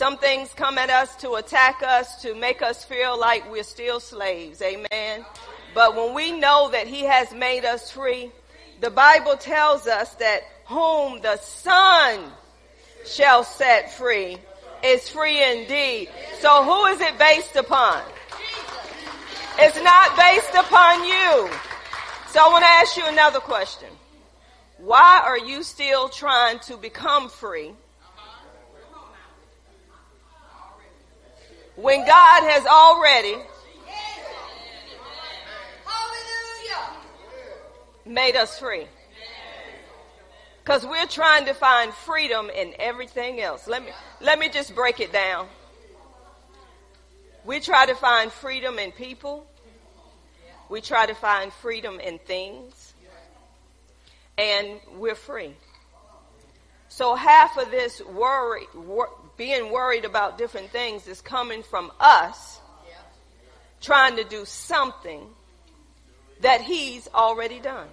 Some things come at us to attack us, to make us feel like we're still slaves. Amen. But when we know that he has made us free, the Bible tells us that whom the Son shall set free is free indeed. So who is it based upon? It's not based upon you. So I want to ask you another question. Why are you still trying to become free when God has already made us free? Because we're trying to find freedom in everything else. Let me, let me just break it down. We try to find freedom in people. We try to find freedom in things. And we're free. So half of this worry, wor- being worried about different things is coming from us trying to do something that he's already done.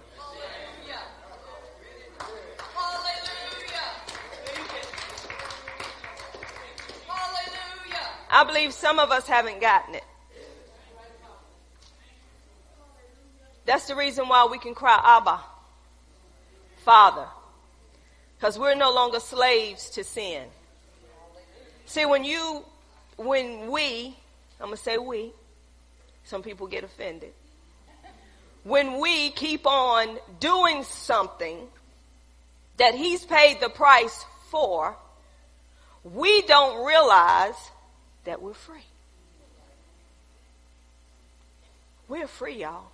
I believe some of us haven't gotten it. That's the reason why we can cry Abba, Father, because we're no longer slaves to sin. See, when you, when we, I'm going to say we, some people get offended. When we keep on doing something that He's paid the price for, we don't realize that we're free. We're free, y'all.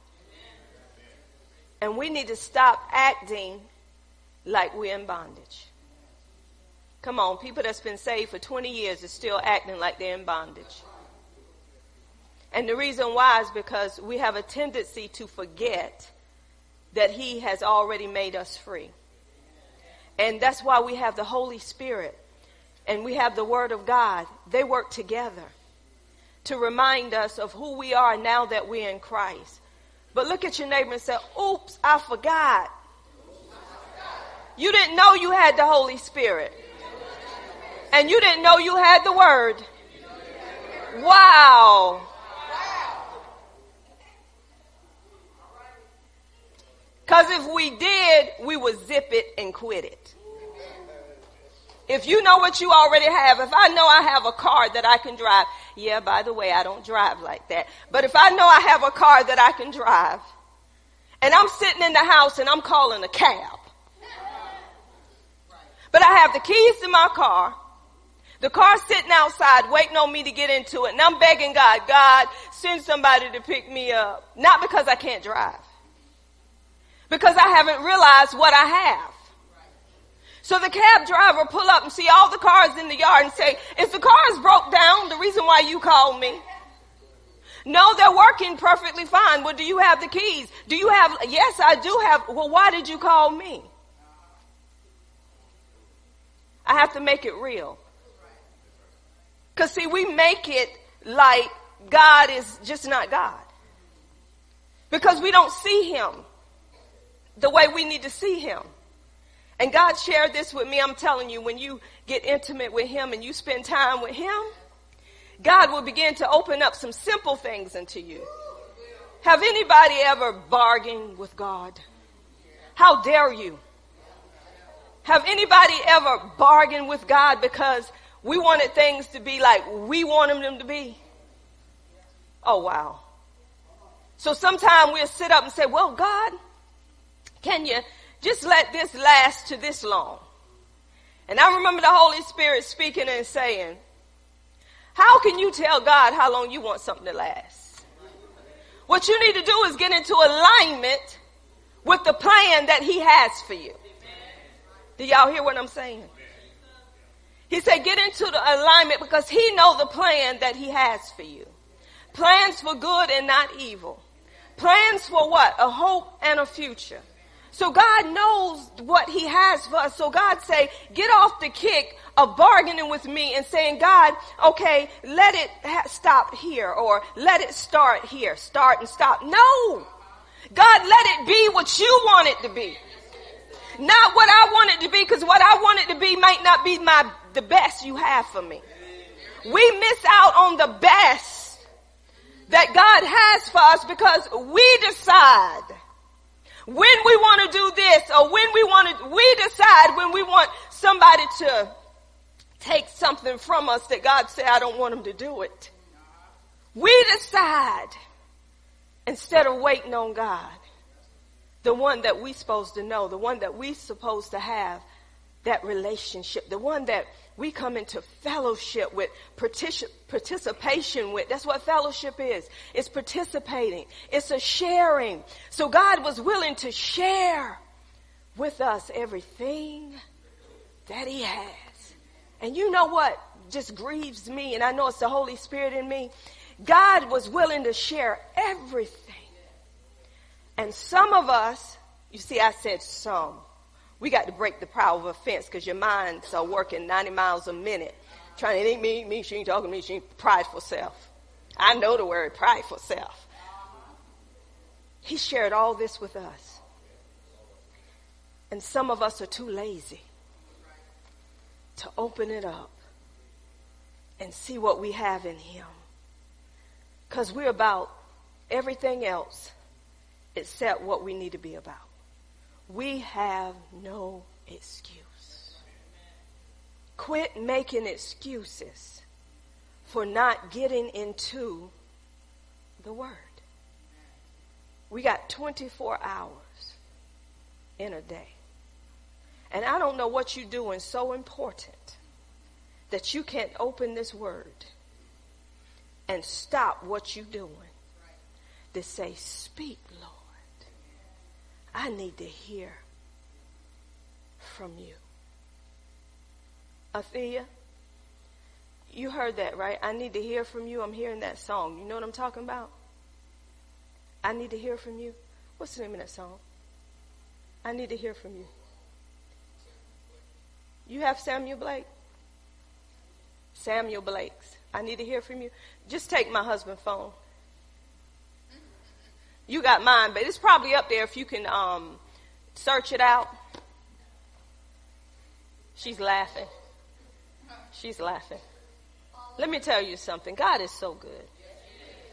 And we need to stop acting like we're in bondage. Come on, people that's been saved for 20 years are still acting like they're in bondage. And the reason why is because we have a tendency to forget that He has already made us free. And that's why we have the Holy Spirit and we have the Word of God, they work together to remind us of who we are now that we're in Christ. But look at your neighbor and say, Oops, I forgot. You didn't know you had the Holy Spirit. And you didn't know you had the Word. Wow. Because if we did, we would zip it and quit it. If you know what you already have, if I know I have a car that I can drive, yeah, by the way, I don't drive like that. But if I know I have a car that I can drive, and I'm sitting in the house and I'm calling a cab, but I have the keys to my car, the car's sitting outside waiting on me to get into it, and I'm begging God, God, send somebody to pick me up. Not because I can't drive. Because I haven't realized what I have. So the cab driver pull up and see all the cars in the yard and say, if the cars broke down, the reason why you called me. No, they're working perfectly fine. Well, do you have the keys? Do you have, yes, I do have. Well, why did you call me? I have to make it real. Cause see, we make it like God is just not God. Because we don't see Him the way we need to see Him. And God shared this with me. I'm telling you, when you get intimate with Him and you spend time with Him, God will begin to open up some simple things into you. Have anybody ever bargained with God? How dare you? Have anybody ever bargained with God because we wanted things to be like we wanted them to be? Oh wow. So sometimes we'll sit up and say, well, God, can you just let this last to this long. And I remember the Holy Spirit speaking and saying, how can you tell God how long you want something to last? What you need to do is get into alignment with the plan that he has for you. Do y'all hear what I'm saying? He said, get into the alignment because he know the plan that he has for you. Plans for good and not evil. Plans for what? A hope and a future. So God knows what he has for us. So God say, get off the kick of bargaining with me and saying, God, okay, let it ha- stop here or let it start here, start and stop. No. God, let it be what you want it to be. Not what I want it to be because what I want it to be might not be my, the best you have for me. We miss out on the best that God has for us because we decide when we want to do this or when we want to, we decide when we want somebody to take something from us that God said, I don't want them to do it. We decide instead of waiting on God, the one that we supposed to know, the one that we supposed to have that relationship, the one that we come into fellowship with, participation with. That's what fellowship is. It's participating. It's a sharing. So God was willing to share with us everything that he has. And you know what just grieves me, and I know it's the Holy Spirit in me. God was willing to share everything. And some of us, you see, I said some. We got to break the power of offense because your minds are working 90 miles a minute. Trying to think me, me, she ain't talking to me, she ain't prideful self. I know the word prideful self. He shared all this with us. And some of us are too lazy to open it up and see what we have in Him. Because we're about everything else except what we need to be about. We have no excuse. Quit making excuses for not getting into the Word. We got 24 hours in a day. And I don't know what you're doing so important that you can't open this Word and stop what you're doing to say, Speak, Lord. I need to hear from you. Athea, you heard that, right? I need to hear from you. I'm hearing that song. You know what I'm talking about? I need to hear from you. What's the name of that song? I need to hear from you. You have Samuel Blake? Samuel Blake's. I need to hear from you. Just take my husband's phone. You got mine, but it's probably up there if you can um, search it out. She's laughing. She's laughing. Let me tell you something. God is so good.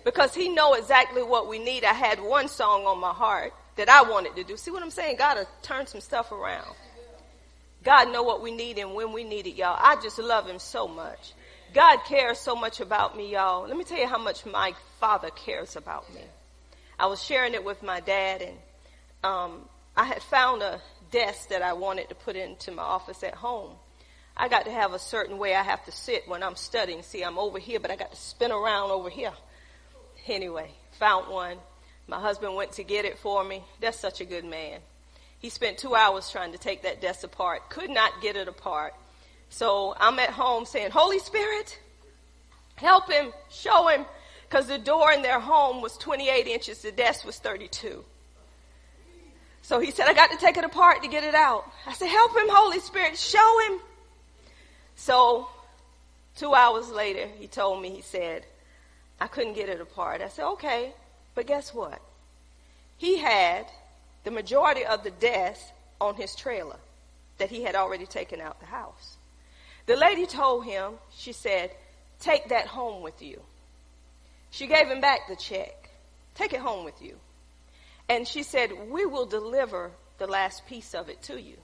Because he know exactly what we need. I had one song on my heart that I wanted to do. See what I'm saying? God will turn some stuff around. God know what we need and when we need it, y'all. I just love him so much. God cares so much about me, y'all. Let me tell you how much my father cares about me. I was sharing it with my dad, and um, I had found a desk that I wanted to put into my office at home. I got to have a certain way I have to sit when I'm studying. See, I'm over here, but I got to spin around over here. Anyway, found one. My husband went to get it for me. That's such a good man. He spent two hours trying to take that desk apart, could not get it apart. So I'm at home saying, Holy Spirit, help him, show him, because the door in their home was 28 inches, the desk was 32. So he said, I got to take it apart to get it out. I said, help him, Holy Spirit, show him. So two hours later, he told me, he said, I couldn't get it apart. I said, okay, but guess what? He had the majority of the desk on his trailer that he had already taken out the house. The lady told him, she said, take that home with you. She gave him back the check. Take it home with you. And she said, We will deliver the last piece of it to you.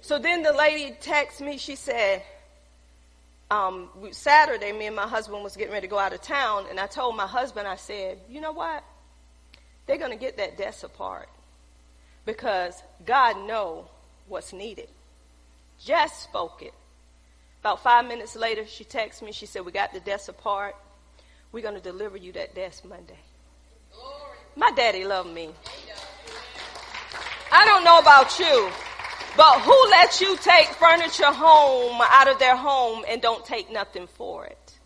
So then the lady texted me. She said, um, Saturday, me and my husband was getting ready to go out of town, and I told my husband, I said, you know what? They're going to get that desk apart because God know what's needed. Just spoke it. About five minutes later, she texted me. She said, we got the desk apart. We're going to deliver you that desk Monday. My daddy loved me. I don't know about you, but who lets you take furniture home out of their home and don't take nothing for it?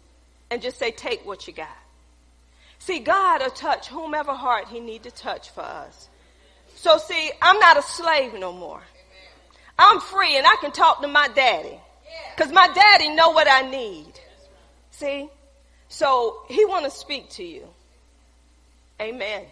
And just say, take what you got. See, God will touch whomever heart he need to touch for us. So see, I'm not a slave no more. I'm free and I can talk to my daddy. Cause my daddy know what I need. See? So he want to speak to you. Amen.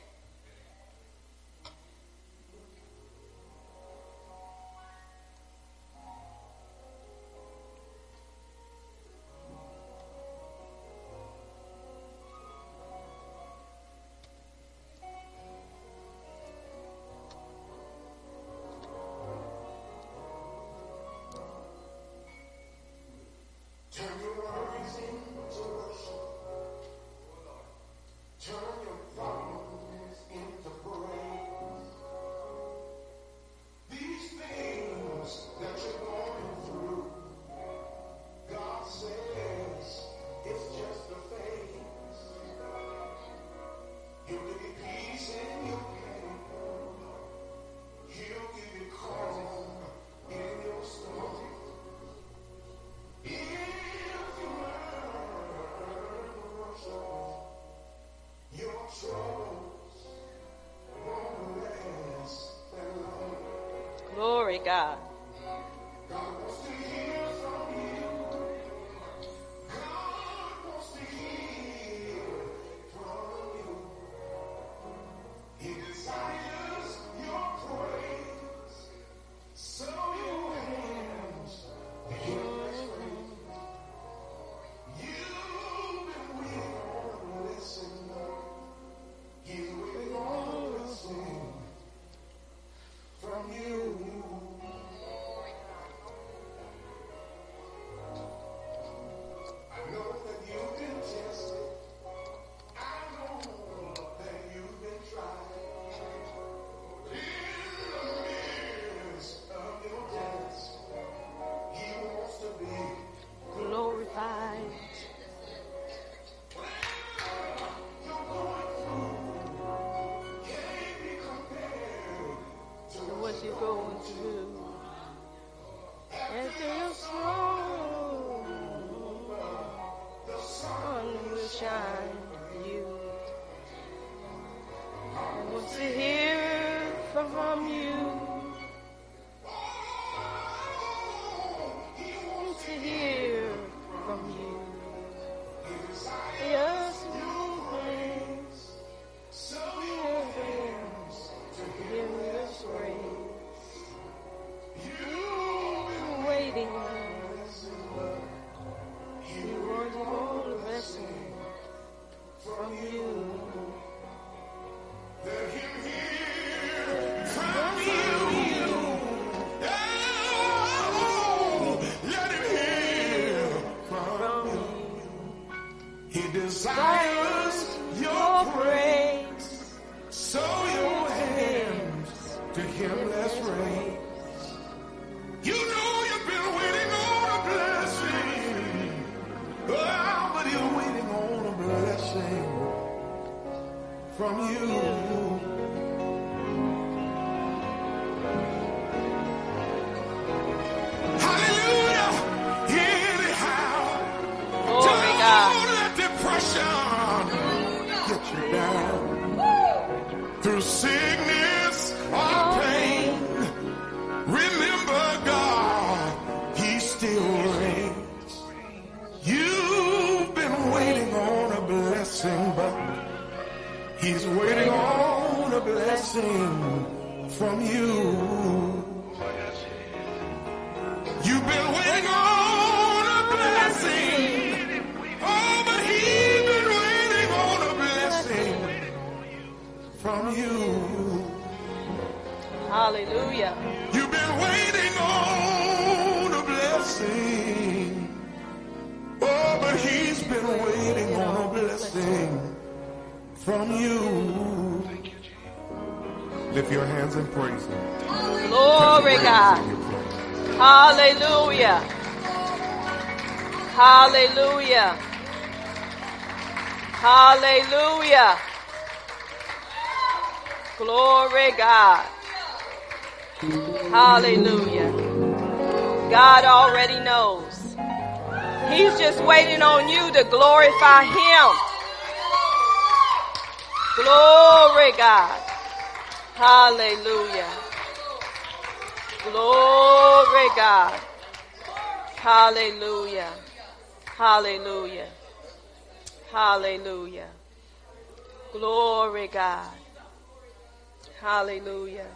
Hallelujah.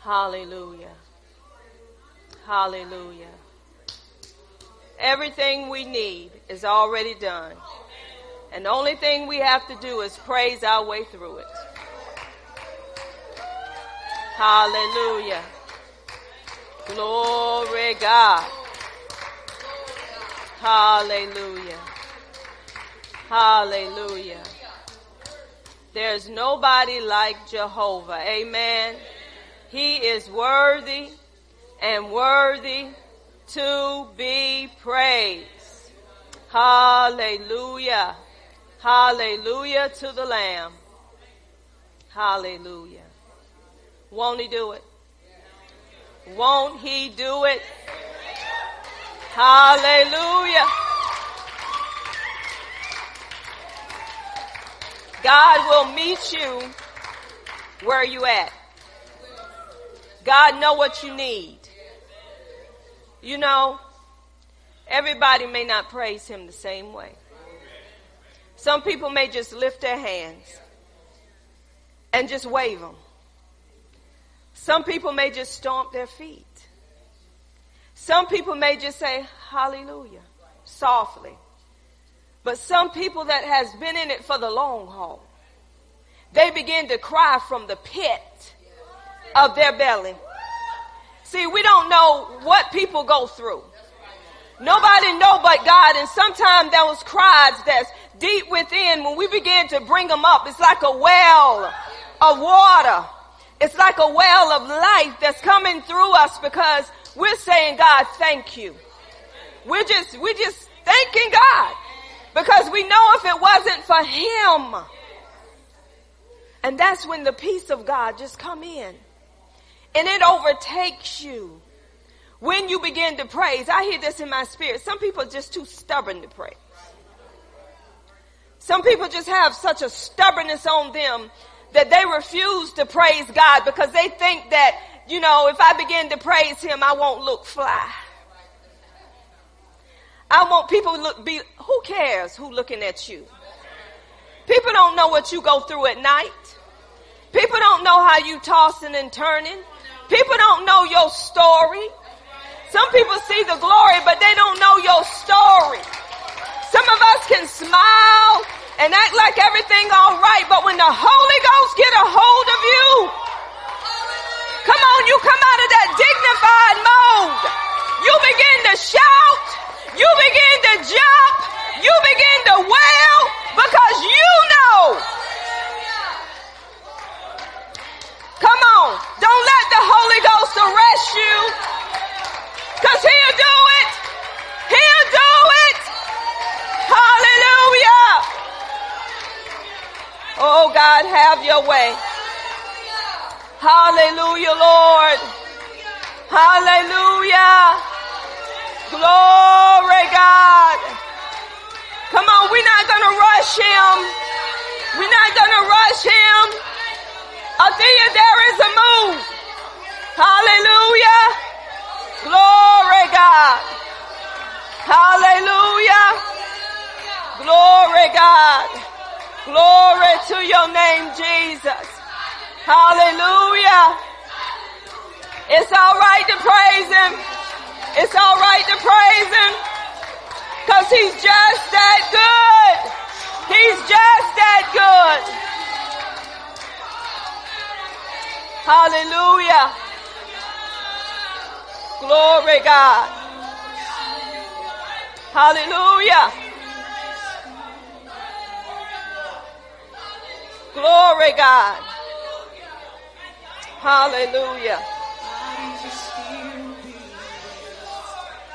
Hallelujah. Hallelujah. Everything we need is already done. And the only thing we have to do is praise our way through it. Hallelujah. Glory God. Hallelujah. Hallelujah. There's nobody like Jehovah. Amen. He is worthy and worthy to be praised. Hallelujah. Hallelujah to the Lamb. Hallelujah. Won't he do it? Won't he do it? Hallelujah. God will meet you where you at. God know what you need. You know, everybody may not praise him the same way. Some people may just lift their hands and just wave them. Some people may just stomp their feet. Some people may just say hallelujah softly. But some people that has been in it for the long haul, they begin to cry from the pit of their belly. See, we don't know what people go through. Nobody know but God. And sometimes those cries that's deep within, when we begin to bring them up, it's like a well of water. It's like a well of life that's coming through us because we're saying, God, thank you. We're just, we're just thanking God because we know if it wasn't for Him. And that's when the peace of God just come in and it overtakes you when you begin to praise. I hear this in my spirit. Some people are just too stubborn to pray. Some people just have such a stubbornness on them that they refuse to praise God because they think that, you know, if I begin to praise Him, I won't look fly. I want people to look, be, who cares who looking at you? People don't know what you go through at night. People don't know how you tossing and turning. People don't know your story. Some people see the glory, but they don't know your story. Some of us can smile and act like everything all right, but when the Holy Ghost get a hold of you, come on, you come out of that dignified mode. You begin to shout. You begin to jump. You begin to wail because you know Come on. Don't let the Holy Ghost arrest you. Cause he'll do it. He'll do it. Hallelujah. Oh God, have your way. Hallelujah, Lord. Hallelujah. Glory God. Come on, we're not gonna rush him. We're not gonna rush him. Althea, there is a move. Hallelujah. Glory God. Hallelujah. Glory God. Glory to your name, Jesus. Hallelujah. It's all right to praise him. It's all right to praise him. Cause he's just that good. He's just that good. Hallelujah. Glory God. Hallelujah. Glory God. Hallelujah.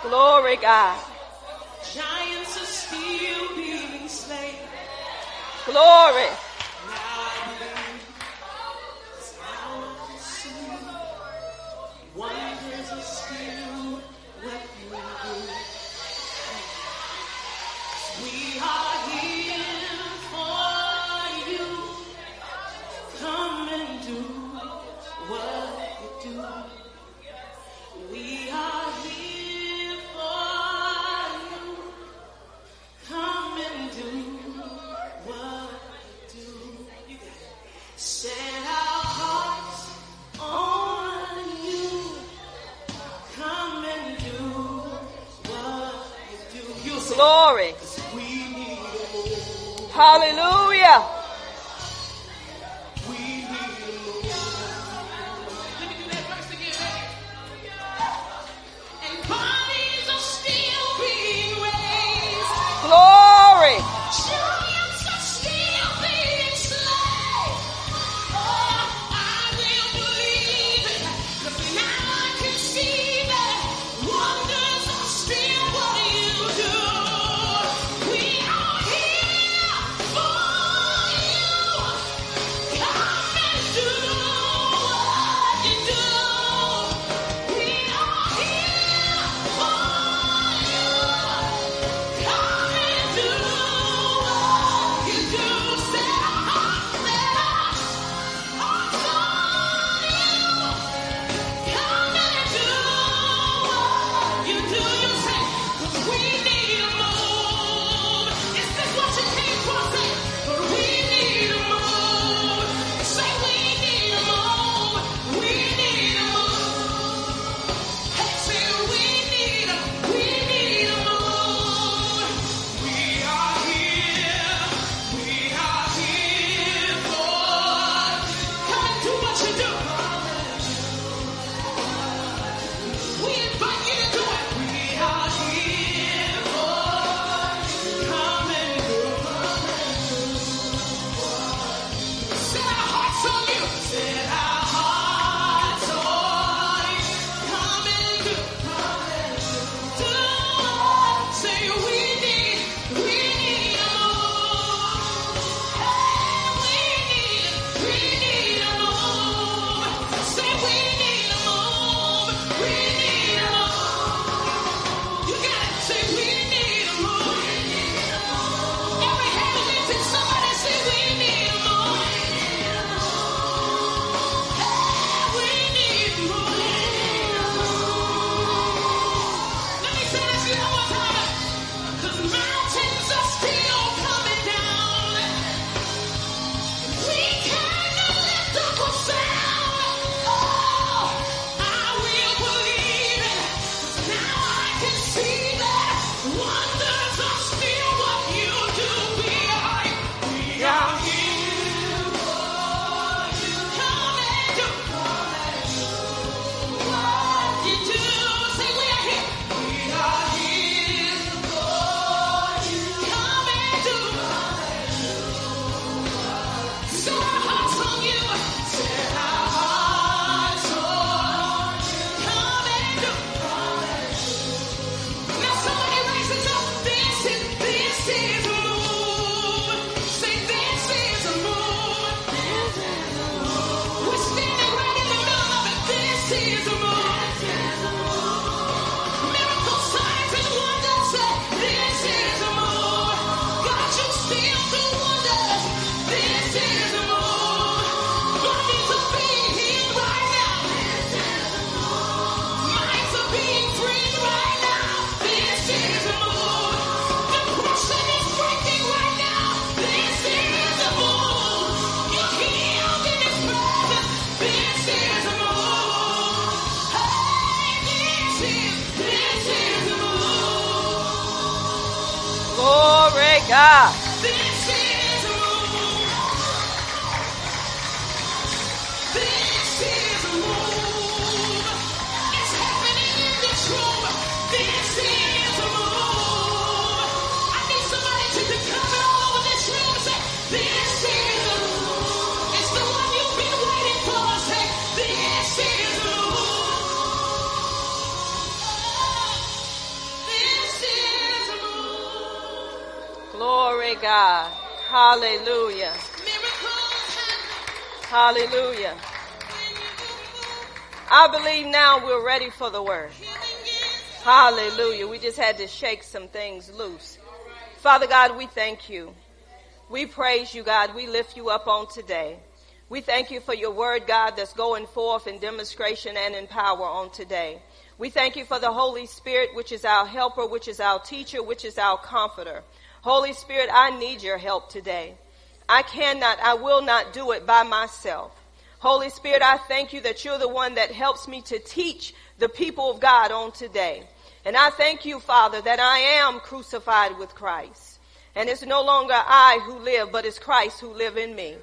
Glory God. Giants are still being slain. Glory. Glory. Hallelujah. Ready for the word. Hallelujah. We just had to shake some things loose. Father God, we thank you. We praise you, God. We lift you up on today. We thank you for your word, God, that's going forth in demonstration and in power on today. We thank you for the Holy Spirit, which is our helper, which is our teacher, which is our comforter. Holy Spirit, I need your help today. I cannot, I will not do it by myself. Holy Spirit, I thank you that you're the one that helps me to teach the people of God on today. And I thank you, Father, that I am crucified with Christ. And it's no longer I who live, but it's Christ who live in me.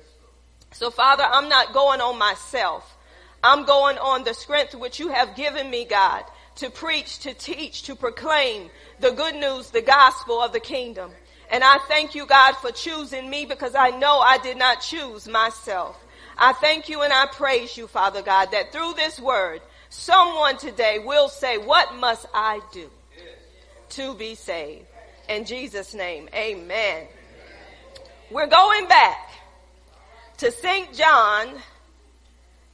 So Father, I'm not going on myself. I'm going on the strength which you have given me, God, to preach, to teach, to proclaim the good news, the gospel of the kingdom. And I thank you, God, for choosing me because I know I did not choose myself. I thank you and I praise you, Father God, that through this word, someone today will say, what must I do to be saved? In Jesus' name, amen. We're going back to St. John,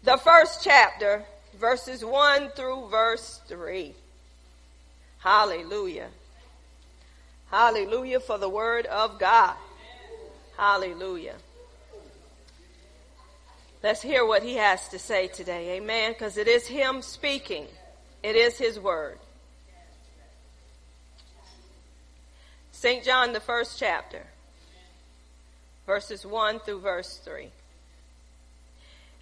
the first chapter, verses 1 through verse 3. Hallelujah. Hallelujah for the word of God. Hallelujah. Let's hear what he has to say today. Amen. Because it is him speaking. It is his word. St. John, the first chapter, verses 1 through verse 3.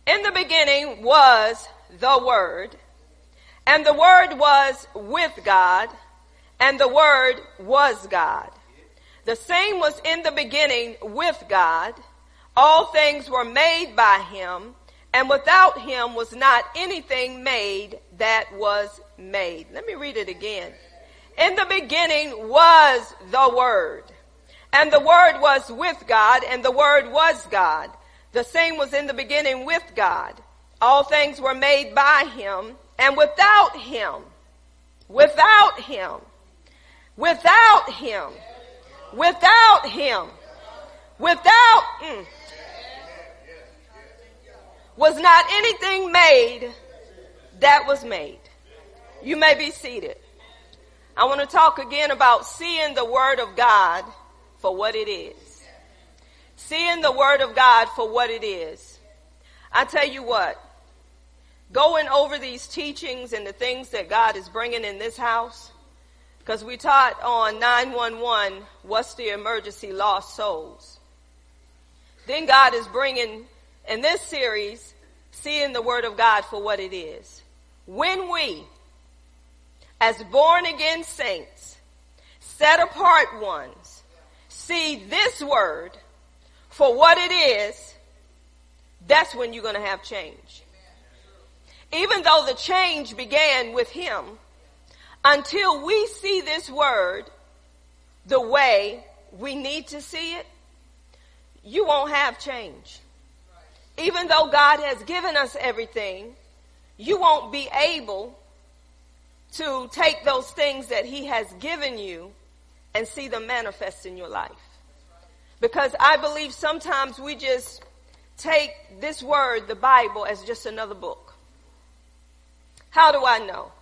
In the beginning was the Word, and the Word was with God, and the Word was God. The same was in the beginning with God. All things were made by him, and without him was not anything made that was made. Let me read it again. In the beginning was the Word, and the Word was with God, and the Word was God. The same was in the beginning with God. All things were made by him, and without him, without him, Without him, without him, without, mm, was not anything made that was made. You may be seated. I want to talk again about seeing the word of God for what it is. Seeing the word of God for what it is. I tell you what, going over these teachings and the things that God is bringing in this house, because we taught on 911, what's the emergency lost souls. Then God is bringing, in this series, seeing the Word of God for what it is. When we, as born again saints, set apart ones, see this Word for what it is, that's when you're going to have change. Even though the change began with Him, until we see this word the way we need to see it, you won't have change. Even though God has given us everything, you won't be able to take those things that He has given you and see them manifest in your life. Because I believe sometimes we just take this word, the Bible, as just another book. How do I know?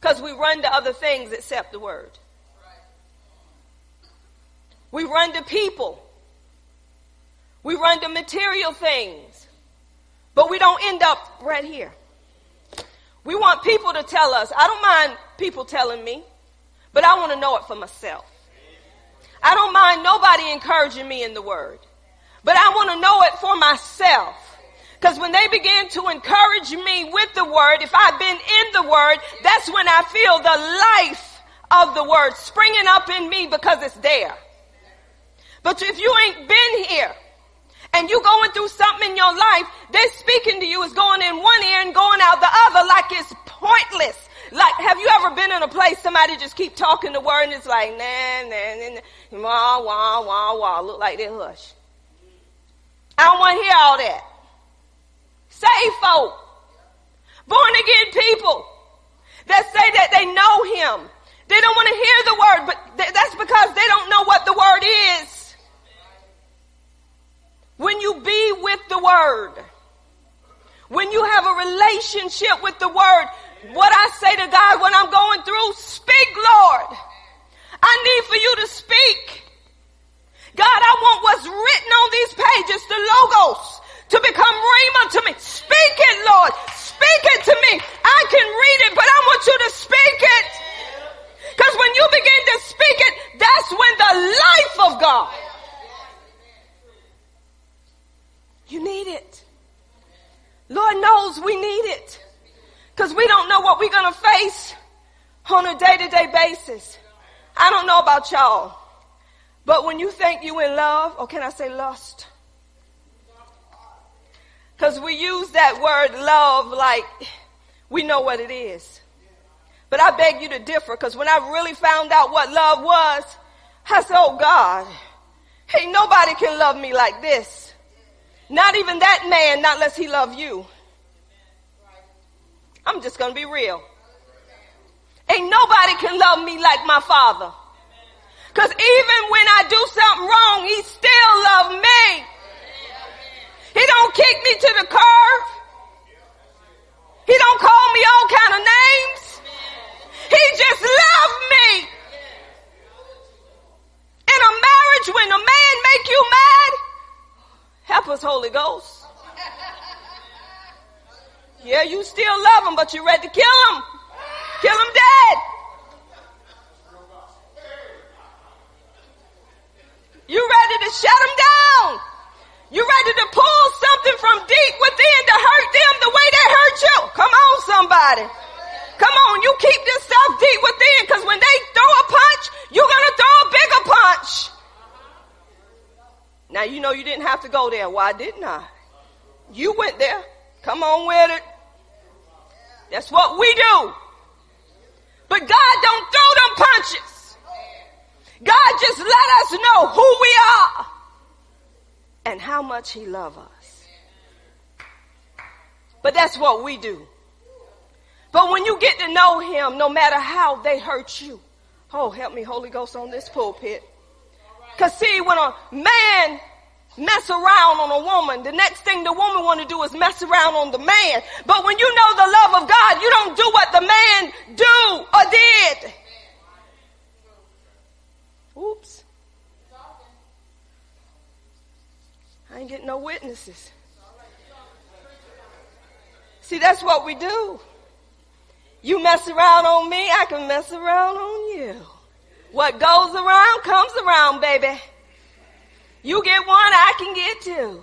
Because we run to other things except the word. We run to people. We run to material things. But we don't end up right here. We want people to tell us. I don't mind people telling me, but I want to know it for myself. I don't mind nobody encouraging me in the word, but I want to know it for myself. Because when they begin to encourage me with the word, if I've been in the word, that's when I feel the life of the word springing up in me because it's there. But if you ain't been here and you going through something in your life, they speaking to you is going in one ear and going out the other like it's pointless. Like, have you ever been in a place somebody just keep talking the word and it's like, nah, nah, nah, nah, wah, wah, wah, wah, look like they hush. I don't want to hear all that. Save folk. Born again people that say that they know him. They don't want to hear the word, but that's because they don't know what the word is. When you be with the word, when you have a relationship with the word, what I say to God when I'm going through, speak, Lord. I need for you to speak. God, I want what's written on these pages, the logos, to become rhema to me. Speak it, Lord. Speak it to me. I can read it, but I want you to speak it. Because when you begin to speak it, that's when the life of God. You need it. Lord knows we need it. Because we don't know what we're going to face on a day to day basis. I don't know about y'all, but when you think you in love, or can I say lust? Because we use that word love like we know what it is. But I beg you to differ because when I really found out what love was, I said, oh God, hey, nobody can love me like this. Not even that man, not unless he love you. I'm just going to be real. Ain't nobody can love me like my father. Cause even when I do something wrong, he still love me. He don't kick me to the curb. He don't call me all kind of names. He just loved me. In a marriage, when a man make you mad, help us, Holy Ghost. Yeah, you still love him, but you're ready to kill him. Kill him dead. You ready to shut him down. You ready to pull something from deep within to hurt them the way they hurt you. Come on, somebody. Come on, you keep stuff deep within because when they throw a punch, you're going to throw a bigger punch. Now, you know you didn't have to go there. Why didn't I? You went there. Come on with it. That's what we do. But God don't throw them punches. God just let us know who we are and how much he loves us. But that's what we do. But when you get to know him, no matter how they hurt you, oh, help me, Holy Ghost, on this pulpit. Cause see, when a man mess around on a woman. The next thing the woman want to do is mess around on the man. But when you know the love of God, you don't do what the man do or did. Oops. I ain't getting no witnesses. See, that's what we do. You mess around on me, I can mess around on you. What goes around comes around, baby. You get one, I can get two.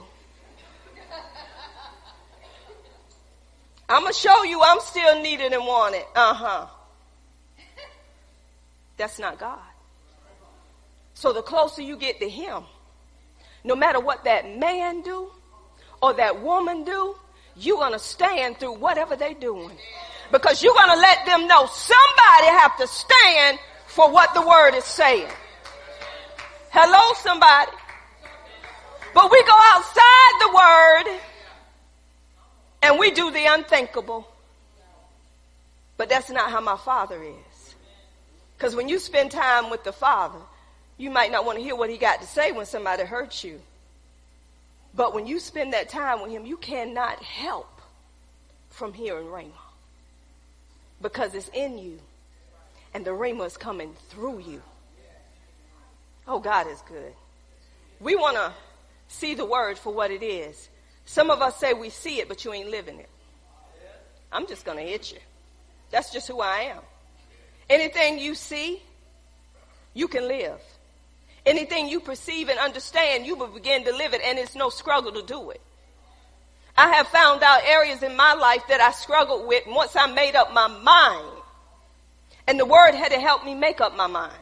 I'm going to show you I'm still needed and wanted. Uh huh. That's not God. So the closer you get to Him, no matter what that man do or that woman do, you're going to stand through whatever they doing. Because you're going to let them know somebody have to stand for what the word is saying. Hello, somebody. But we go outside the word and we do the unthinkable. But that's not how my father is. Because when you spend time with the father, you might not want to hear what he got to say when somebody hurts you. But when you spend that time with him, you cannot help from hearing Rhema. Because it's in you. And the Rhema is coming through you. Oh, God is good. We want to see the word for what it is. Some of us say we see it, but you ain't living it. I'm just going to hit you. That's just who I am. Anything you see, you can live. Anything you perceive and understand, you will begin to live it, and it's no struggle to do it. I have found out areas in my life that I struggled with once I made up my mind. And the word had to help me make up my mind.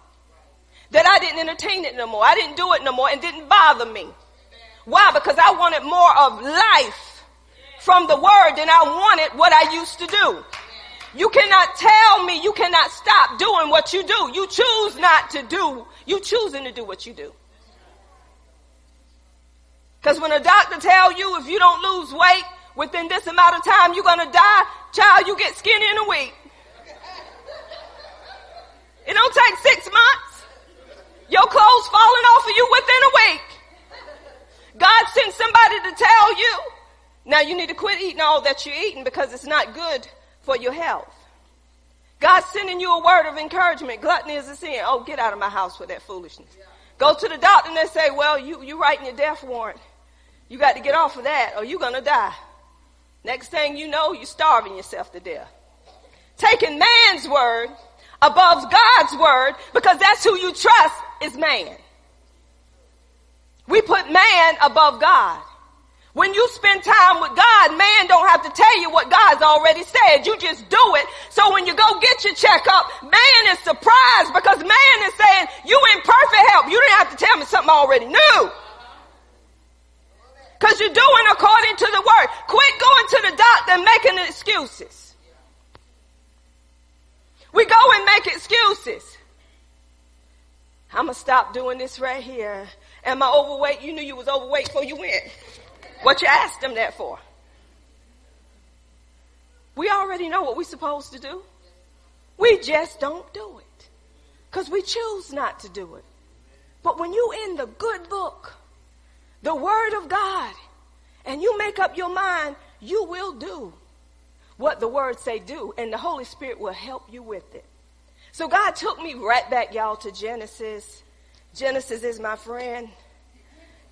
That I didn't entertain it no more. I didn't do it no more and didn't bother me. Why? Because I wanted more of life from the word than I wanted what I used to do. You cannot tell me you cannot stop doing what you do. You choose not to do. You choosing to do what you do. Because when a doctor tell you if you don't lose weight within this amount of time, you're going to die, child, you get skinny in a week. It don't take six months. Your clothes falling off of you within a week. God sent somebody to tell you, now you need to quit eating all that you're eating because it's not good for your health. God's sending you a word of encouragement. Gluttony is a sin. Oh, get out of my house with that foolishness. Go to the doctor and they say, well, you, you're writing your death warrant. You got to get off of that or you're going to die. Next thing you know, you're starving yourself to death. Taking man's word above God's word because that's who you trust is man. We put man above God. When you spend time with God, man don't have to tell you what God's already said. You just do it. So when you go get your checkup, man is surprised because man is saying, you in perfect help. You didn't have to tell me something I already knew. Cause you're doing according to the word. Quit going to the doctor and making excuses. We go and make excuses. I'm gonna stop doing this right here. Am I overweight? You knew you was overweight before you went. What you asked them that for? We already know what we're supposed to do. We just don't do it. Because we choose not to do it. But when you in the good book, the word of God, and you make up your mind, you will do what the word say do, and the Holy Spirit will help you with it. So God took me right back, y'all, to Genesis. Genesis is my friend.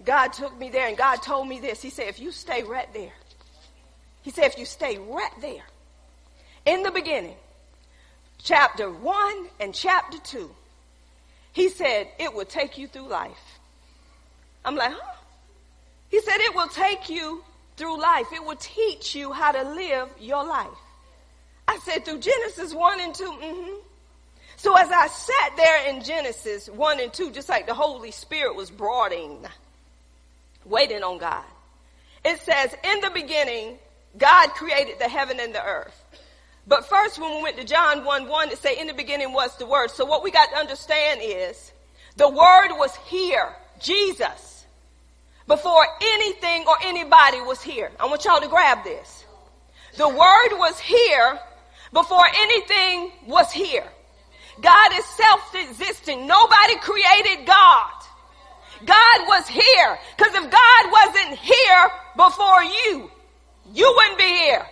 God took me there and God told me this. He said, if you stay right there, he said, if you stay right there, in the beginning, chapter one and chapter two, he said, it will take you through life. I'm like, huh? He said, it will take you through life. It will teach you how to live your life. I said, through Genesis 1 and 2, mm-hmm. So as I sat there in Genesis 1 and 2, just like the Holy Spirit was brooding, waiting on God. It says, in the beginning, God created the heaven and the earth. But first, when we went to John 1 1, it say, in the beginning was the Word. So what we got to understand is, the Word was here, Jesus, before anything or anybody was here. I want y'all to grab this. The Word was here before anything was here. God is self-existing. Nobody created God. God was here. Because if God wasn't here before you, you wouldn't be here.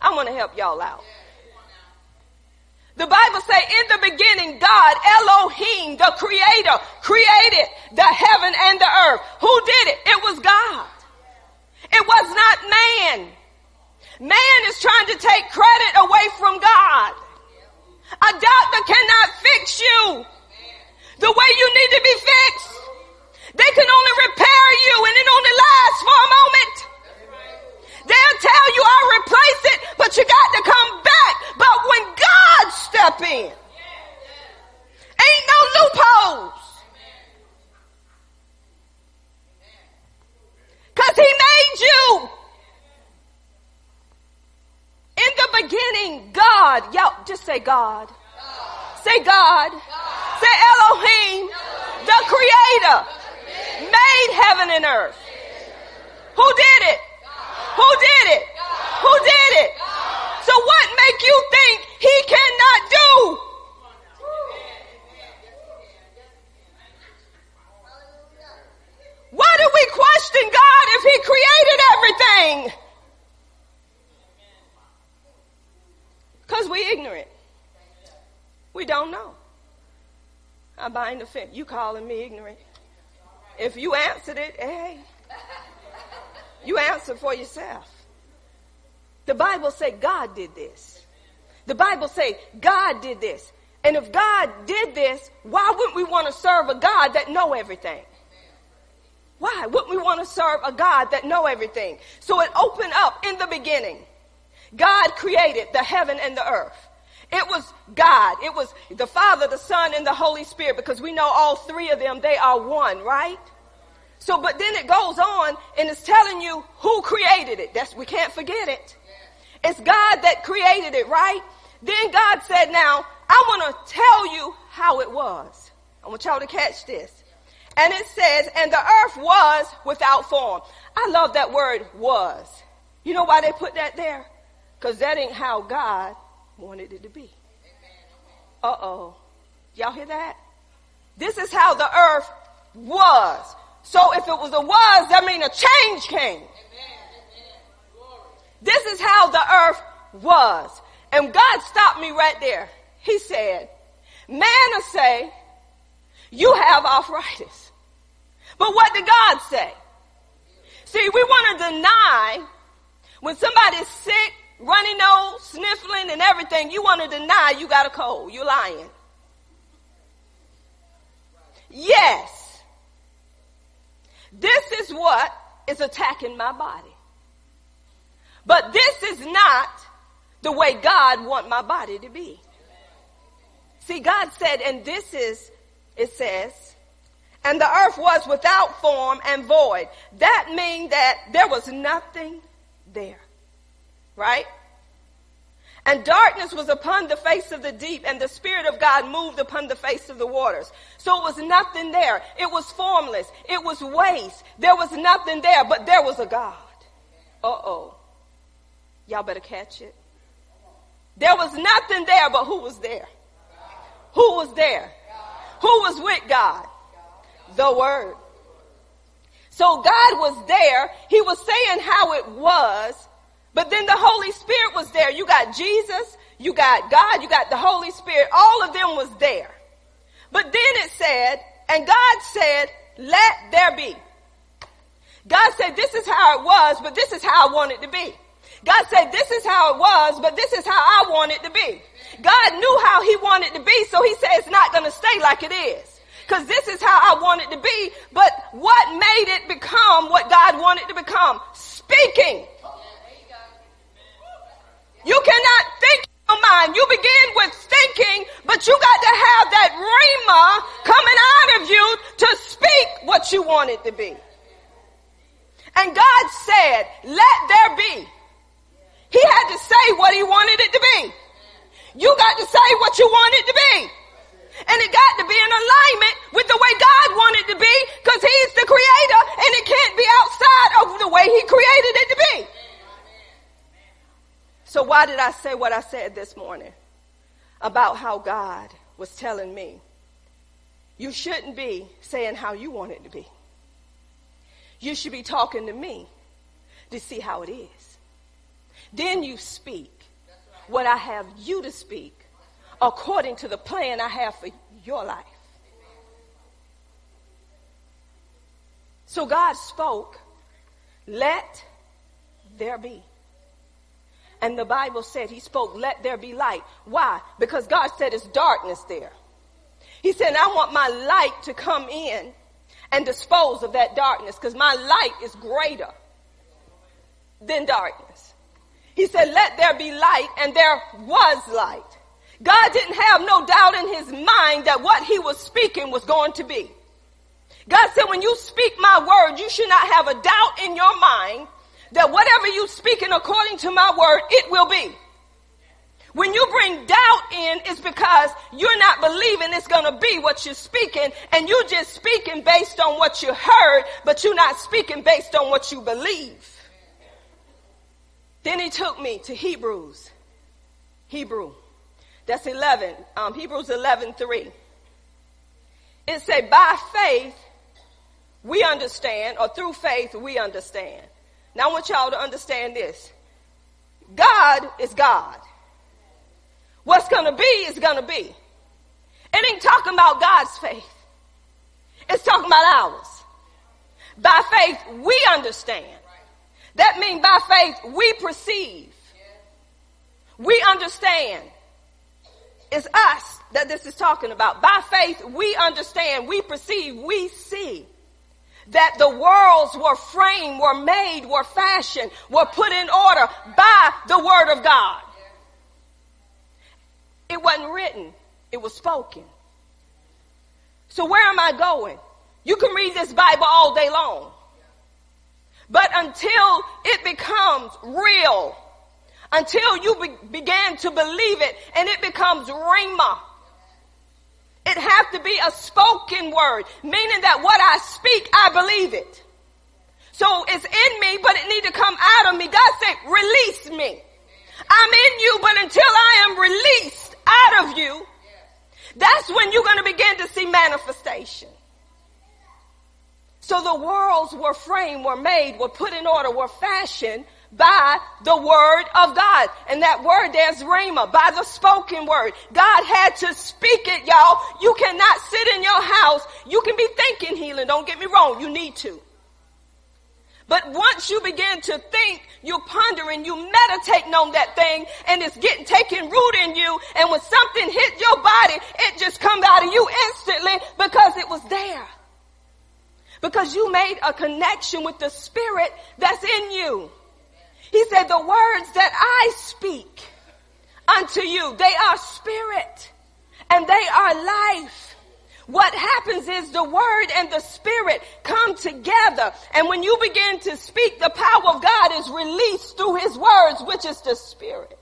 I want to help y'all out. The Bible say in the beginning, God, Elohim, the creator, created the heaven and the earth. Who did it? It was God. It was not man. Man is trying to take credit away from God. A doctor cannot fix you the way you need to be fixed. They can only repair you and it only lasts for a moment. They'll tell you I'll replace it, but you got to come back. But when God step in, ain't no loopholes. Cause he made you. In the beginning, God, y'all just say God. God. Say God. God. Say Elohim, Elohim. the creator made heaven and earth. Who did it? Who did it? Who did it? So what make you think he cannot do? Why do we question God if he created everything? Because we ignorant. We don't know. I bind the fence. You calling me ignorant. If you answered it, hey, you answer for yourself. The Bible say God did this. The Bible say God did this. And if God did this, why wouldn't we want to serve a God that know everything? Why wouldn't we want to serve a God that know everything? So it opened up in the beginning. God created the heaven and the earth. It was God. It was the Father, the Son, and the Holy Spirit because we know all three of them, they are one, right? So, but then it goes on and it's telling you who created it. That's, we can't forget it. It's God that created it, right? Then God said, now, I want to tell you how it was. I want y'all to catch this. And it says, and the earth was without form. I love that word was. You know why they put that there? Because that ain't how God wanted it to be. Uh oh. Y'all hear that? This is how the earth was. So if it was a was, that means a change came. This is how the earth was. And God stopped me right there. He said, man will say, you have arthritis. But what did God say? See, we want to deny when somebody's sick, runny nose, sniffling and everything, you want to deny you got a cold. You're lying. Yes. This is what is attacking my body. But this is not the way God want my body to be. See, God said, and this is, it says, and the earth was without form and void. That means that there was nothing there. Right? And darkness was upon the face of the deep, and the Spirit of God moved upon the face of the waters. So it was nothing there. It was formless. It was waste. There was nothing there, but there was a God. Uh oh. Y'all better catch it. There was nothing there, but who was there? Who was there? Who was with God? The Word. So God was there. He was saying how it was, but then the Holy Spirit was there. You got Jesus, you got God, you got the Holy Spirit. All of them was there. But then it said, and God said, let there be. God said, this is how it was, but this is how I want it to be. God said, this is how it was, but this is how I want it to be. God knew how he wanted to be, so he said it's not going to stay like it is. Cause this is how I want it to be, but what made it become what God wanted to become? Speaking. You cannot think your mind. You begin with thinking, but you got to have that rhema coming out of you to speak what you want it to be. And God said, let there be. He had to say what he wanted it to be. You got to say what you want it to be. And it got to be in alignment with the way God wanted it to be because he's the creator and it can't be outside of the way he created it to be. So why did I say what I said this morning about how God was telling me? You shouldn't be saying how you want it to be. You should be talking to me to see how it is. Then you speak what I have you to speak according to the plan I have for your life. So God spoke, let there be. And the Bible said he spoke, let there be light. Why? Because God said it's darkness there. He said, I want my light to come in and dispose of that darkness because my light is greater than darkness. He said, let there be light and there was light. God didn't have no doubt in his mind that what he was speaking was going to be. God said, when you speak my word, you should not have a doubt in your mind that whatever you speaking according to my word, it will be. When you bring doubt in, it's because you're not believing it's going to be what you're speaking and you're just speaking based on what you heard, but you're not speaking based on what you believe. Then he took me to Hebrews. Hebrew. That's 11. Um, Hebrews 11, 3. It said, by faith, we understand, or through faith, we understand. Now I want y'all to understand this. God is God. What's gonna be is gonna be. It ain't talking about God's faith. It's talking about ours. By faith, we understand. That means by faith, we perceive. We understand. It's us that this is talking about. By faith, we understand, we perceive, we see that the worlds were framed, were made, were fashioned, were put in order by the word of God. It wasn't written. It was spoken. So where am I going? You can read this Bible all day long. But until it becomes real, until you be- began to believe it and it becomes rhema, it has to be a spoken word, meaning that what I speak, I believe it. So it's in me, but it need to come out of me. God said, release me. I'm in you, but until I am released out of you, that's when you're going to begin to see manifestation. So the worlds were framed, were made, were put in order, were fashioned by the word of God. And that word there's rhema, by the spoken word. God had to speak it, y'all. You cannot sit in your house. You can be thinking healing. Don't get me wrong. You need to. But once you begin to think, you're pondering, you meditating on that thing, and it's getting taking root in you, and when something hit your body, it just comes out of you instantly because it was there. Because you made a connection with the spirit that's in you. He said, the words that I speak unto you, they are spirit and they are life. What happens is the word and the spirit come together. And when you begin to speak, the power of God is released through his words, which is the spirit.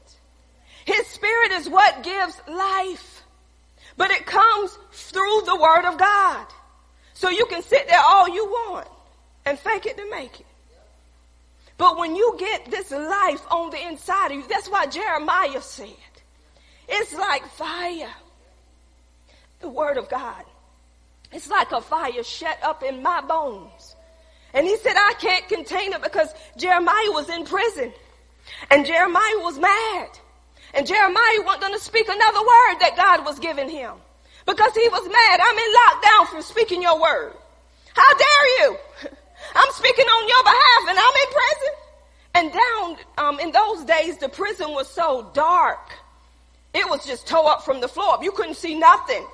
His spirit is what gives life. But it comes through the word of God. So you can sit there all you want and fake it to make it. But when you get this life on the inside of you, that's why Jeremiah said, it's like fire. The word of God. It's like a fire shut up in my bones. And he said, I can't contain it because Jeremiah was in prison. And Jeremiah was mad. And Jeremiah wasn't going to speak another word that God was giving him. Because he was mad. I'm in lockdown from speaking your word. How dare you? I'm speaking on your behalf and I'm in prison. And down um, in those days, the prison was so dark. It was just toe up from the floor. You couldn't see nothing.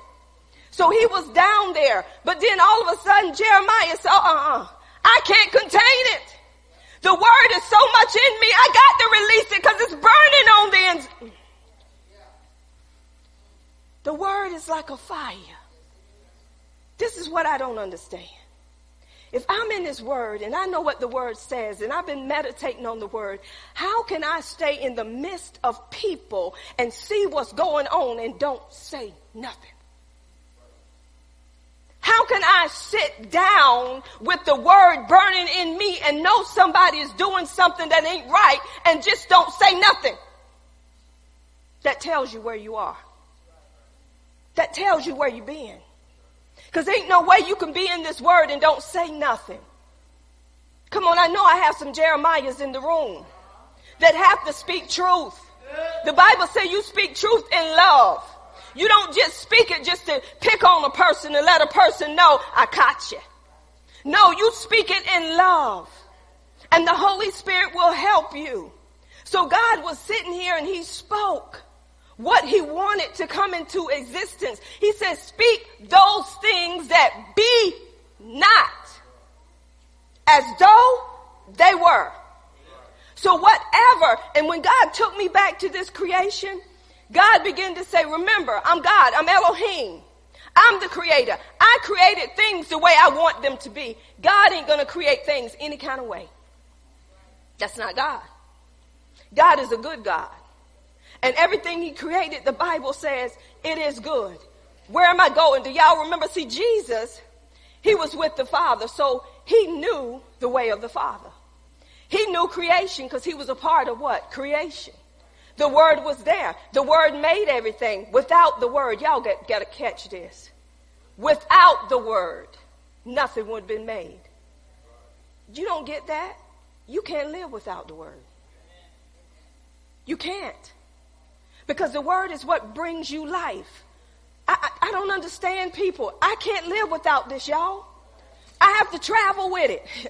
So he was down there. But then all of a sudden Jeremiah said, uh-uh, I can't contain it. The word is so much in me, I got to release it because it's burning on the ends. The word is like a fire. This is what I don't understand. If I'm in this word and I know what the word says and I've been meditating on the word, how can I stay in the midst of people and see what's going on and don't say nothing? How can I sit down with the word burning in me and know somebody is doing something that ain't right and just don't say nothing? That tells you where you are. That tells you where you've been. Cause ain't no way you can be in this word and don't say nothing. Come on, I know I have some Jeremiahs in the room that have to speak truth. The Bible says you speak truth in love. You don't just speak it just to pick on a person and let a person know I caught you. No, you speak it in love. And the Holy Spirit will help you. So God was sitting here and he spoke what he wanted to come into existence. He said, speak those things that be not as though they were. So whatever, and when God took me back to this creation, God began to say, remember, I'm God, I'm Elohim. I'm the creator. I created things the way I want them to be. God ain't gonna create things any kind of way. That's not God. God is a good God. And everything he created, the Bible says it is good. Where am I going? Do y'all remember? See, Jesus, he was with the Father, so he knew the way of the Father. He knew creation because he was a part of what? Creation. The word was there. The word made everything. Without the word, y'all got, got to catch this. Without the word, nothing would have been made. You don't get that? You can't live without the word. You can't. Because the word is what brings you life. I, I, I don't understand people. I can't live without this, y'all. I have to travel with it.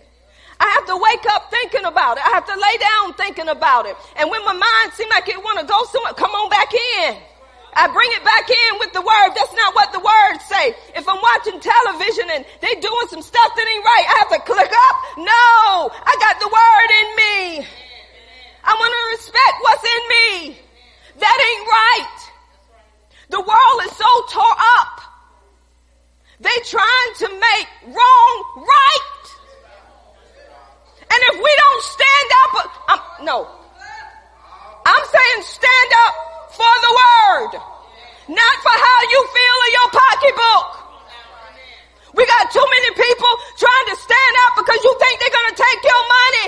I have to wake up thinking about it. I have to lay down thinking about it. And when my mind seems like it want to go somewhere, come on back in. I bring it back in with the word. That's not what the words say. If I'm watching television and they doing some stuff that ain't right, I have to click up. No, I got the word in me. I want to respect what's in me. That ain't right. The world is so tore up. They trying to make wrong right. And if we don't stand up, um, no. I'm saying stand up for the word, not for how you feel in your pocketbook. We got too many people trying to stand up because you think they're going to take your money.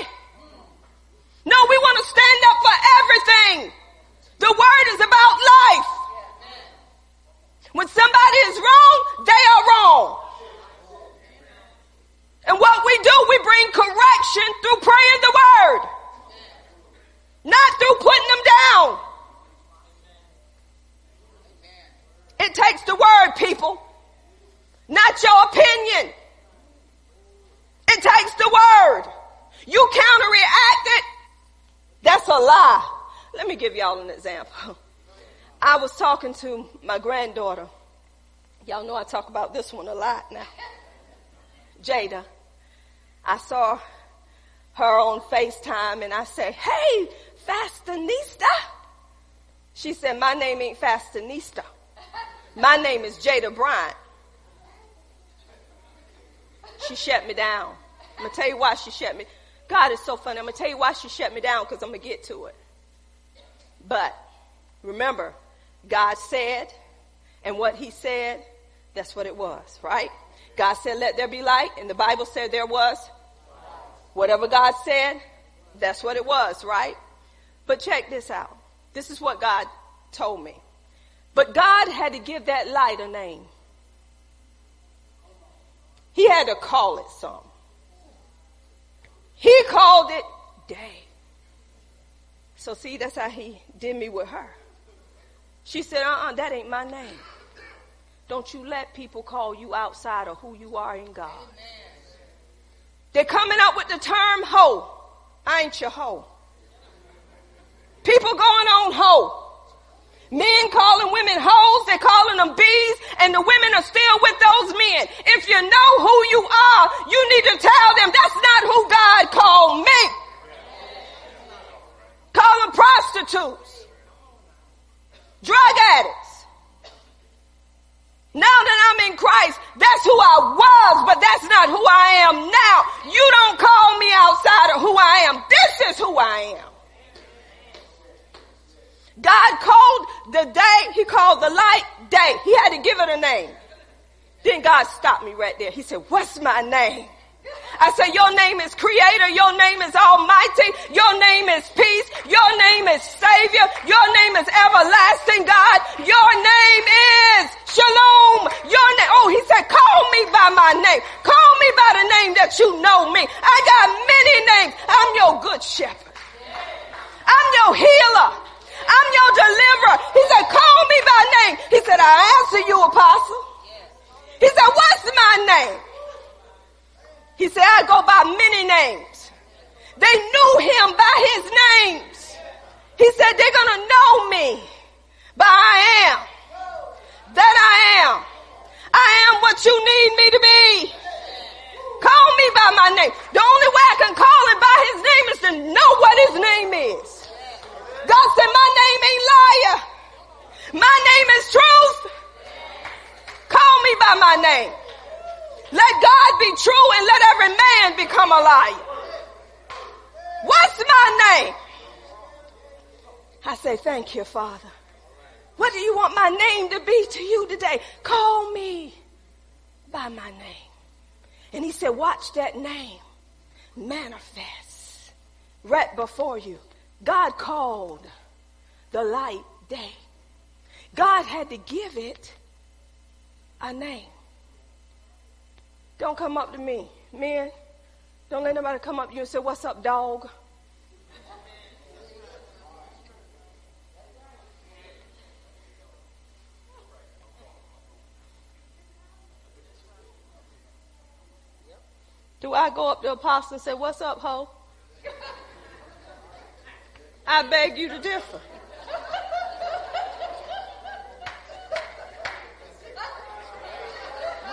No, we want to stand up for everything. The word is about life. When somebody is wrong, they are wrong. And what we do, we bring correction through praying the word. Not through putting them down. It takes the word, people. Not your opinion. It takes the word. You counteract it. That's a lie. Let me give y'all an example. I was talking to my granddaughter. Y'all know I talk about this one a lot now. Jada. I saw her on FaceTime and I said, Hey, Fastanista. She said, My name ain't Fastanista. My name is Jada Bryant. She shut me down. I'm gonna tell you why she shut me. God is so funny. I'm gonna tell you why she shut me down because I'm gonna get to it. But remember, God said, and what He said, that's what it was, right? God said, let there be light. And the Bible said there was. Whatever God said, that's what it was, right? But check this out. This is what God told me. But God had to give that light a name. He had to call it something. He called it day. So see, that's how he did me with her. She said, uh-uh, that ain't my name. Don't you let people call you outside of who you are in God. Amen. They're coming up with the term hoe. I ain't your hoe. People going on hoe. Men calling women hoes, they're calling them bees, and the women are still with those men. If you know who you are, you need to tell them that's not who God called me. Call them prostitutes, drug addicts, now that I'm in Christ, that's who I was, but that's not who I am now. You don't call me outside of who I am. This is who I am. God called the day, He called the light day. He had to give it a name. Then God stopped me right there. He said, what's my name? I said, your name is creator. Your name is almighty. Your name is peace. Your name is savior. Your name is everlasting God. Your name is shalom. Your name. Oh, he said, call me by my name. Call me by the name that you know me. I got many names. I'm your good shepherd. I'm your healer. I'm your deliverer. He said, call me by name. He said, I answer you, apostle. He said, what's my name? He said, I go by many names. They knew him by his names. He said, they're going to know me by I am. That I am. I am what you need me to be. Call me by my name. The only way I can call him by his name is to know what his name is. God said, my name ain't liar. My name is truth. Call me by my name. Let God be true and let every man become a liar. What's my name? I say, thank you, Father. What do you want my name to be to you today? Call me by my name. And he said, watch that name manifest right before you. God called the light day. God had to give it a name. Don't come up to me. Men, don't let nobody come up to you and say, What's up, dog? Do I go up to apostle and say, What's up, ho? I beg you to differ.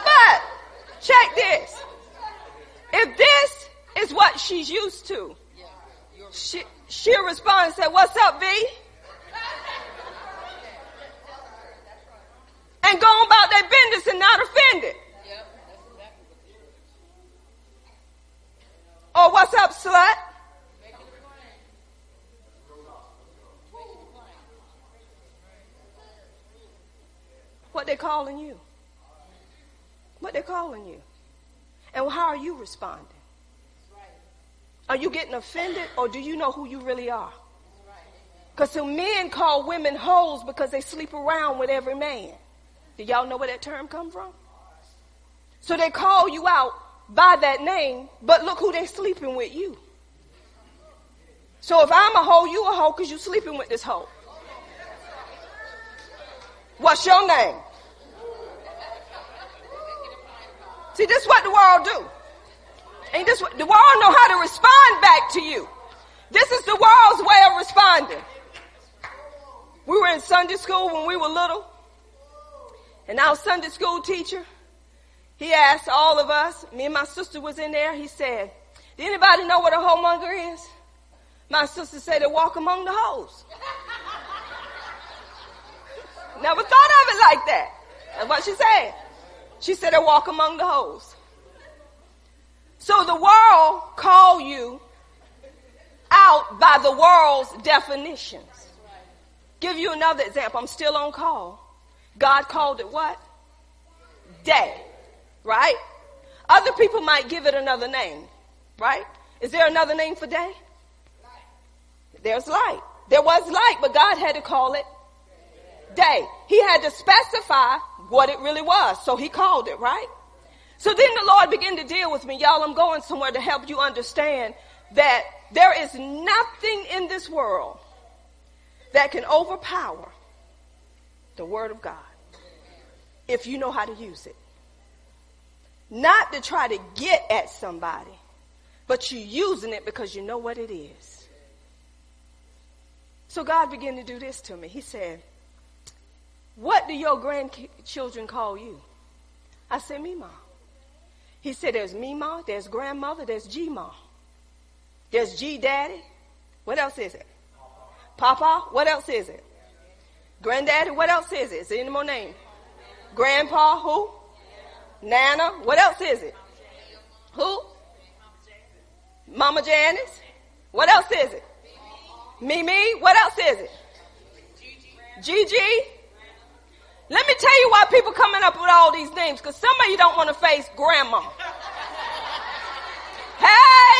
But check this. If this is what she's used to, she, she'll respond and say, what's up, V? And go about their business and not offended. Or what's up, slut? What they calling you? What they calling you? And how are you responding? Are you getting offended or do you know who you really are? Because some men call women hoes because they sleep around with every man. Do y'all know where that term come from? So they call you out by that name, but look who they sleeping with you. So if I'm a hoe, you a hoe because you sleeping with this hoe. What's your name? See, this is what the world do. Ain't this what the world know how to respond back to you? This is the world's way of responding. We were in Sunday school when we were little, and our Sunday school teacher, he asked all of us, me and my sister was in there, he said, "Did anybody know what a whoremonger is? My sister said they walk among the hoes. Never thought of it like that. That's what she said. She said I walk among the hoes. So the world call you out by the world's definitions. Give you another example. I'm still on call. God called it what? Day. Right? Other people might give it another name. Right? Is there another name for day? There's light. There was light, but God had to call it day. He had to specify what it really was. So he called it, right? So then the Lord began to deal with me. Y'all, I'm going somewhere to help you understand that there is nothing in this world that can overpower the Word of God if you know how to use it. Not to try to get at somebody, but you're using it because you know what it is. So God began to do this to me. He said, What do your grandchildren call you? I said, Mima. He said, There's Mima, there's grandmother, there's G Ma. There's G Daddy. What else is it? Papa. What else is it? Granddaddy. What else is it? Is there any more name? Grandpa. Who? Nana. What else is it? Who? Mama Janice. What else is it? Mimi. What else is it? Gigi. Let me tell you why people coming up with all these names, because some of you don't want to face grandma. Hey!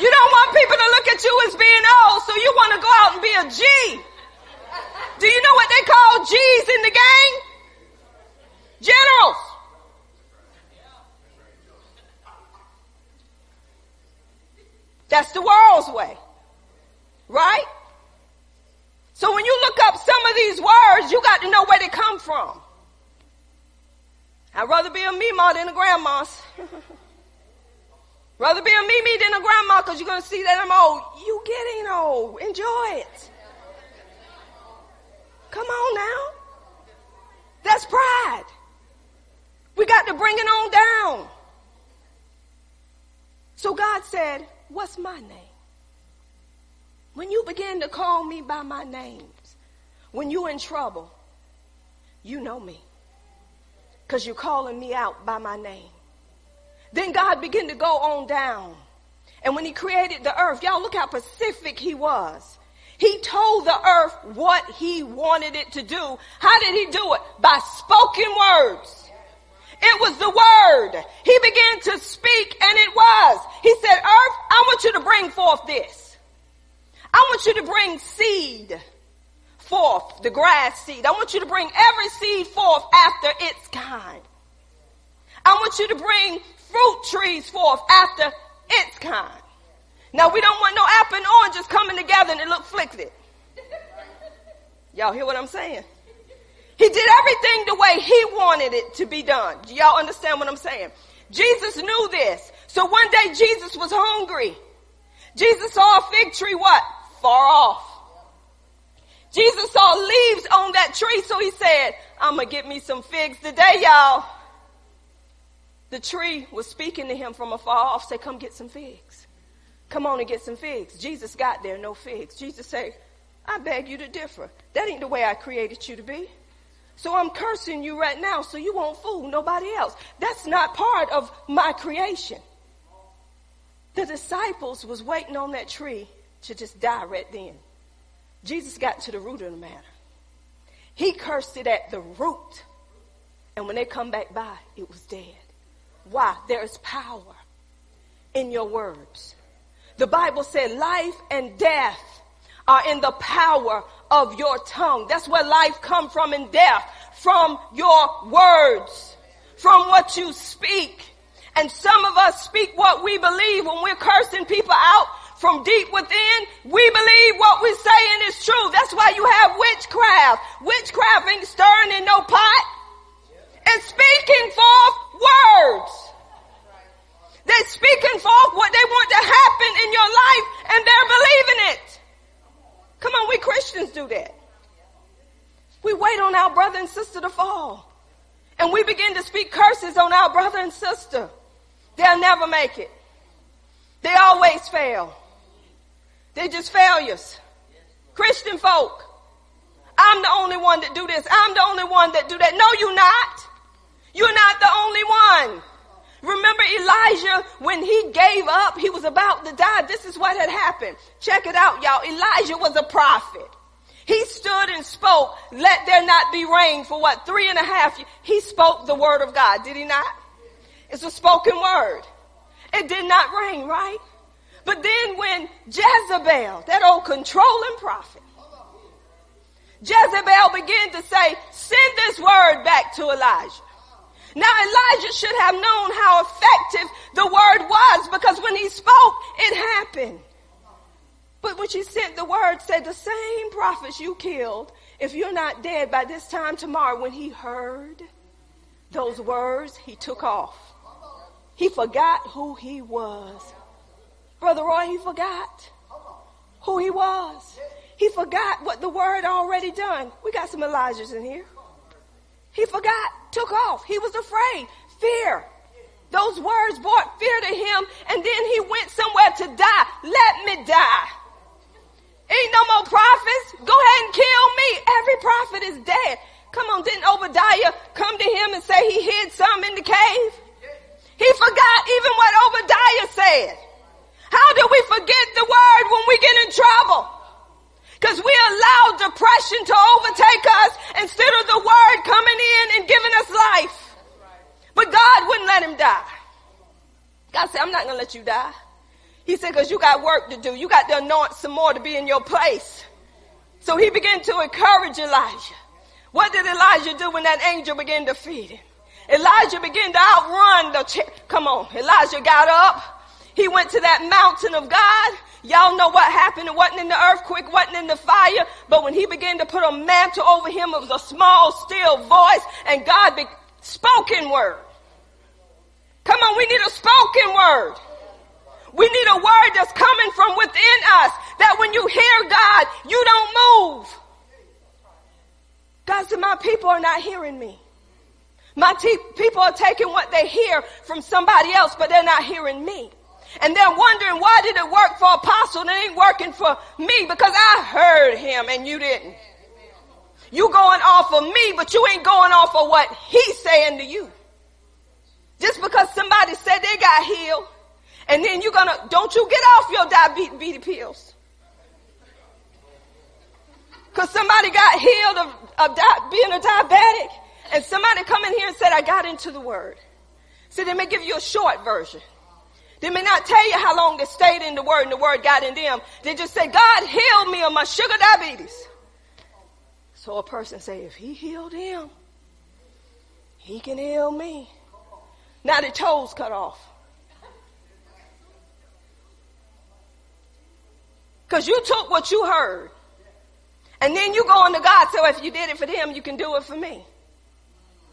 You don't want people to look at you as being old, so you want to go out and be a G. Do you know what they call G's in the gang? Generals. That's the world's way. Right? So when you look up some of these words, you got to know where they come from. I'd rather be a Mima than a grandma's. rather be a Mimi than a grandma because you're going to see that I'm old. You getting old. Enjoy it. Come on now. That's pride. We got to bring it on down. So God said, What's my name? When you begin to call me by my names, when you're in trouble, you know me. Because you're calling me out by my name. Then God began to go on down. And when he created the earth, y'all look how pacific he was. He told the earth what he wanted it to do. How did he do it? By spoken words. It was the word. He began to speak and it was. He said, earth, I want you to bring forth this. I want you to bring seed forth, the grass seed. I want you to bring every seed forth after its kind. I want you to bring fruit trees forth after its kind. Now we don't want no apple and oranges coming together and it look flicked. Y'all hear what I'm saying? He did everything the way he wanted it to be done. Do y'all understand what I'm saying? Jesus knew this. So one day Jesus was hungry. Jesus saw a fig tree what? Far off. Jesus saw leaves on that tree, so he said, I'm going to get me some figs today, y'all. The tree was speaking to him from afar off, say, come get some figs. Come on and get some figs. Jesus got there, no figs. Jesus said, I beg you to differ. That ain't the way I created you to be. So I'm cursing you right now so you won't fool nobody else. That's not part of my creation. The disciples was waiting on that tree to just die right then. Jesus got to the root of the matter. He cursed it at the root. And when they come back by, it was dead. Why? There is power in your words. The Bible said life and death are in the power of your tongue. That's where life come from and death. From your words. From what you speak. And some of us speak what we believe when we're cursing people out from deep within. We believe what we're saying is true. That's why you have witchcraft. Witchcraft ain't stirring in no pot. It's speaking forth words. They're speaking forth what they want to happen in your life and they're believing it. Come on, we Christians do that. We wait on our brother and sister to fall. And we begin to speak curses on our brother and sister. They'll never make it. They always fail. They're just failures. Christian folk. I'm the only one that do this. I'm the only one that do that. No, you're not. You're not the only one. Remember Elijah when he gave up, he was about to die. This is what had happened. Check it out, y'all. Elijah was a prophet. He stood and spoke, let there not be rain for what, three and a half years. He spoke the word of God, did he not? It's a spoken word. It did not rain, right? But then when Jezebel, that old controlling prophet, Jezebel began to say, send this word back to Elijah. Now Elijah should have known how effective the word was because when he spoke, it happened. But when she sent the word, said the same prophets you killed, if you're not dead by this time tomorrow, when he heard those words, he took off. He forgot who he was. Brother Roy, he forgot who he was. He forgot what the word already done. We got some Elijahs in here. He forgot, took off. He was afraid. Fear. Those words brought fear to him, and then he went somewhere to die. Let me die. Ain't no more prophets. Go ahead and kill me. Every prophet is dead. Come on, didn't Obadiah come to him and say he hid some in the cave? He forgot even what Obadiah said. How do we forget the word when we get in trouble? Because we allow depression to overtake us instead of the word coming in and giving us life. But God wouldn't let him die. God said, I'm not going to let you die. He said, because you got work to do. You got to anoint some more to be in your place. So he began to encourage Elijah. What did Elijah do when that angel began to feed him? Elijah began to outrun the, come on, Elijah got up. He went to that mountain of God. Y'all know what happened. It wasn't in the earthquake, wasn't in the fire. But when he began to put a mantle over him, it was a small, still voice and God be- spoken word. Come on, we need a spoken word. We need a word that's coming from within us that when you hear God, you don't move. God said, my people are not hearing me. My te- people are taking what they hear from somebody else, but they're not hearing me. And they're wondering why did it work for apostle and it ain't working for me because I heard him and you didn't. You going off of me, but you ain't going off of what he's saying to you. Just because somebody said they got healed and then you're gonna, don't you get off your diabetes pills. Cause somebody got healed of, of di- being a diabetic and somebody come in here and said, I got into the word. So they may give you a short version. They may not tell you how long they stayed in the word and the word got in them. They just say, God healed me of my sugar diabetes. So a person say, if he healed him, he can heal me. Now the toes cut off. Cause you took what you heard. And then you go on to God, so if you did it for them, you can do it for me.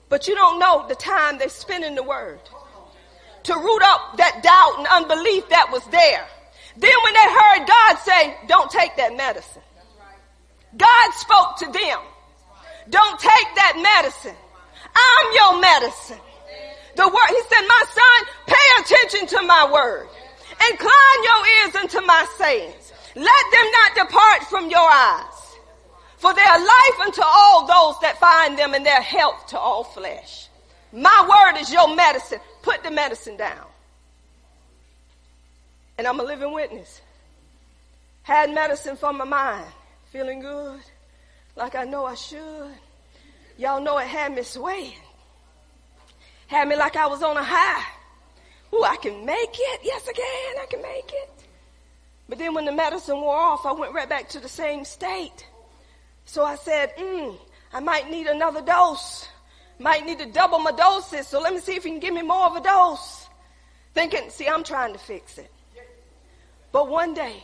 But you don't know the time they spent in the word to root up that doubt and unbelief that was there. Then when they heard God say, don't take that medicine. God spoke to them. Don't take that medicine. I'm your medicine. The word, he said, my son, pay attention to my word. Incline your ears unto my sayings. Let them not depart from your eyes. For they are life unto all those that find them and their health to all flesh. My word is your medicine. Put the medicine down. And I'm a living witness. Had medicine for my mind. Feeling good. Like I know I should. Y'all know it had me swaying. Had me like I was on a high. Ooh, I can make it. Yes, I can. I can make it. But then when the medicine wore off, I went right back to the same state. So I said, mm, I might need another dose. Might need to double my doses. So let me see if you can give me more of a dose. Thinking, see, I'm trying to fix it. But one day,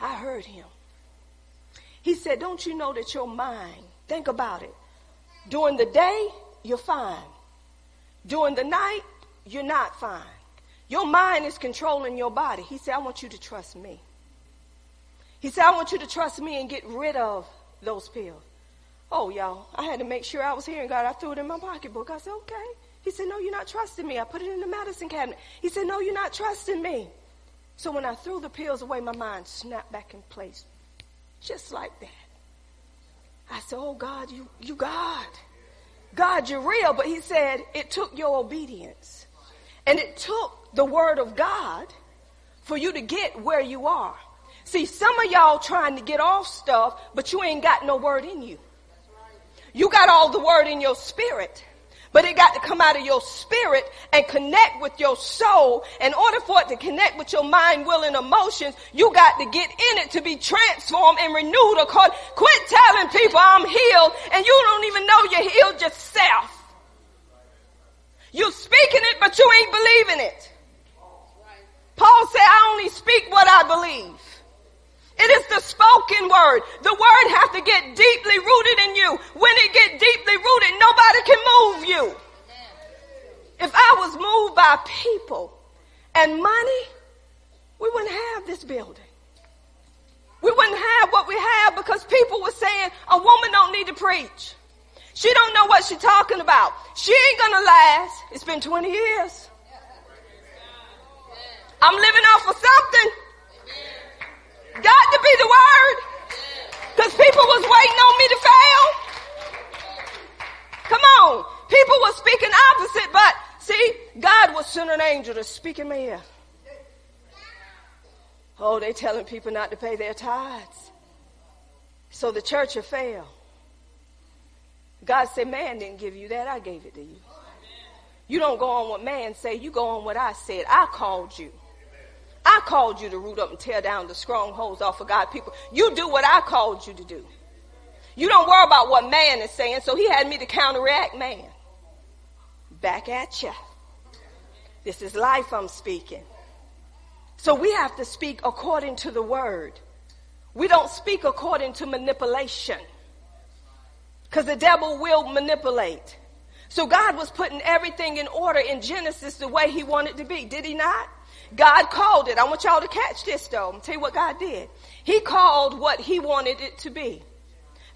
I heard him. He said, Don't you know that your mind, think about it. During the day, you're fine. During the night, you're not fine. Your mind is controlling your body. He said, I want you to trust me. He said, I want you to trust me and get rid of those pills. Oh, y'all, I had to make sure I was hearing God. I threw it in my pocketbook. I said, okay. He said, no, you're not trusting me. I put it in the medicine cabinet. He said, no, you're not trusting me. So when I threw the pills away, my mind snapped back in place. Just like that. I said, oh, God, you, you God. God, you're real. But he said, it took your obedience. And it took the word of God for you to get where you are. See, some of y'all trying to get off stuff, but you ain't got no word in you. You got all the word in your spirit. But it got to come out of your spirit and connect with your soul. In order for it to connect with your mind, will, and emotions, you got to get in it to be transformed and renewed. According, quit telling people I'm healed and you don't even know you're healed yourself. You're speaking it, but you ain't believing it. Paul said, I only speak what I believe. It is the spoken word. The word has to get deeply rooted in you. When it get deeply rooted, nobody can move you. If I was moved by people and money, we wouldn't have this building. We wouldn't have what we have because people were saying a woman don't need to preach. She don't know what she's talking about. She ain't gonna last. It's been 20 years. I'm living off of something. Got to be the word. Because people was waiting on me to fail. Come on. People were speaking opposite, but see, God was sending an angel to speak in my ear. Oh, they telling people not to pay their tithes. So the church will fail. God said, man didn't give you that. I gave it to you. You don't go on what man say. You go on what I said. I called you. I called you to root up and tear down the strongholds off of God people. You do what I called you to do. You don't worry about what man is saying. So he had me to counteract man. Back at you. This is life I'm speaking. So we have to speak according to the word. We don't speak according to manipulation. Because the devil will manipulate. So God was putting everything in order in Genesis the way he wanted to be. Did he not? God called it. I want y'all to catch this though. I'm tell you what God did. He called what he wanted it to be.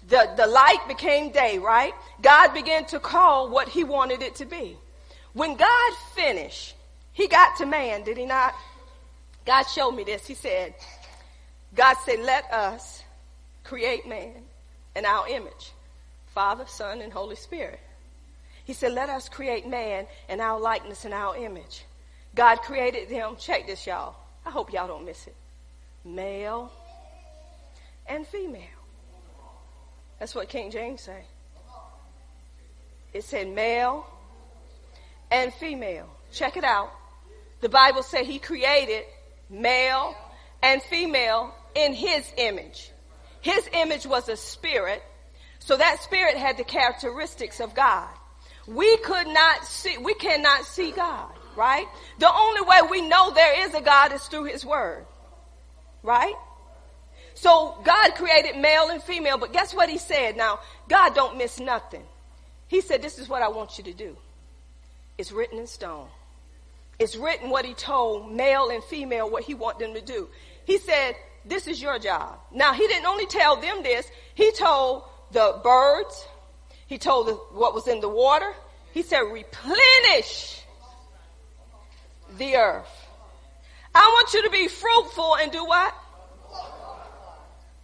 The, the light became day, right? God began to call what he wanted it to be. When God finished, he got to man, did he not? God showed me this. He said, God said, let us create man in our image. Father, Son, and Holy Spirit. He said, let us create man in our likeness and our image. God created them. Check this, y'all. I hope y'all don't miss it. Male and female. That's what King James say. It said male and female. Check it out. The Bible said he created male and female in his image. His image was a spirit. So that spirit had the characteristics of God. We could not see, we cannot see God right? The only way we know there is a God is through his word, right? So God created male and female, but guess what he said? Now, God don't miss nothing. He said, this is what I want you to do. It's written in stone. It's written what he told male and female what he want them to do. He said, this is your job. Now, he didn't only tell them this. He told the birds. He told what was in the water. He said, replenish the earth. I want you to be fruitful and do what?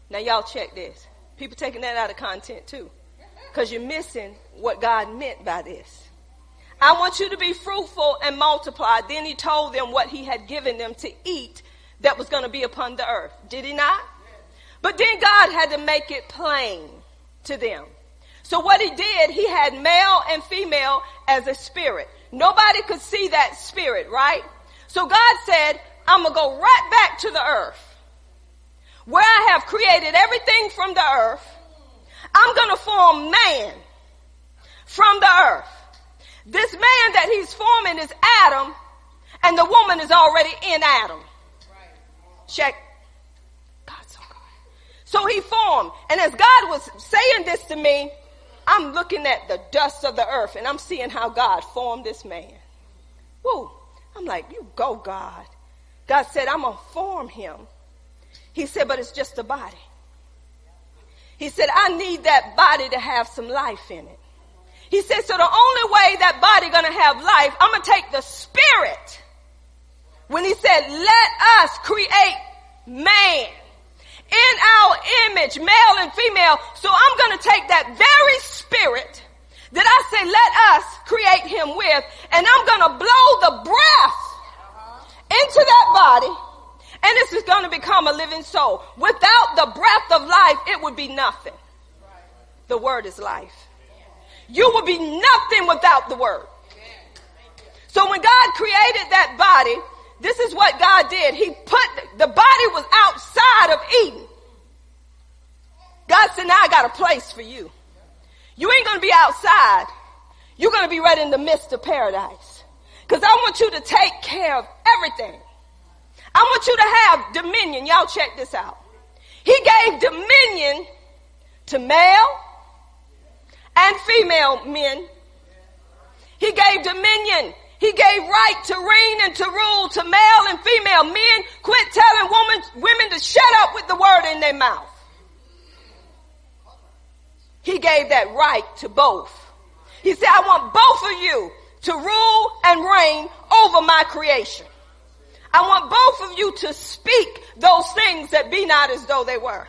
Now y'all check this. People taking that out of content too. Because you're missing what God meant by this. I want you to be fruitful and multiply. Then he told them what he had given them to eat that was going to be upon the earth. Did he not? But then God had to make it plain to them. So what he did, he had male and female as a spirit. Nobody could see that spirit, right? So God said, I'm going to go right back to the earth where I have created everything from the earth. I'm going to form man from the earth. This man that he's forming is Adam and the woman is already in Adam. Check. God's so good. So he formed. And as God was saying this to me, I'm looking at the dust of the earth and I'm seeing how God formed this man. Woo. I'm like, you go, God. God said, I'm going to form him. He said, but it's just a body. He said, I need that body to have some life in it. He said, so the only way that body gonna have life, I'm gonna take the spirit. When he said, let us create man in our image, male and female. So I'm going to take that very spirit that I say, let us create him with, and I'm going to blow the breath into that body, and this is going to become a living soul. Without the breath of life, it would be nothing. The word is life. You would be nothing without the word. So when God created that body, this is what God did. He put, the body was outside of Eden. God said, now I got a place for you. You ain't to be outside. You're to be right in the midst of paradise. Cause I want you to take care of everything. I want you to have dominion. Y'all check this out. He gave dominion to male and female men. He gave dominion he gave right to reign and to rule to male and female. Men quit telling women, women to shut up with the word in their mouth. He gave that right to both. He said, I want both of you to rule and reign over my creation. I want both of you to speak those things that be not as though they were.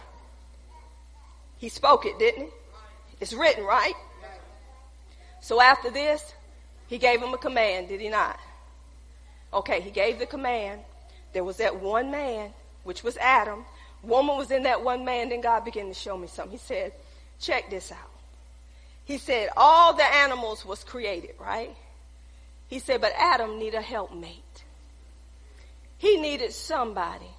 He spoke it, didn't he? It's written, right? So after this, he gave him a command, did he not? Okay, he gave the command. There was that one man, which was Adam. Woman was in that one man. Then God began to show me something. He said, check this out. He said, all the animals was created, right? He said, but Adam needed a helpmate. He needed somebody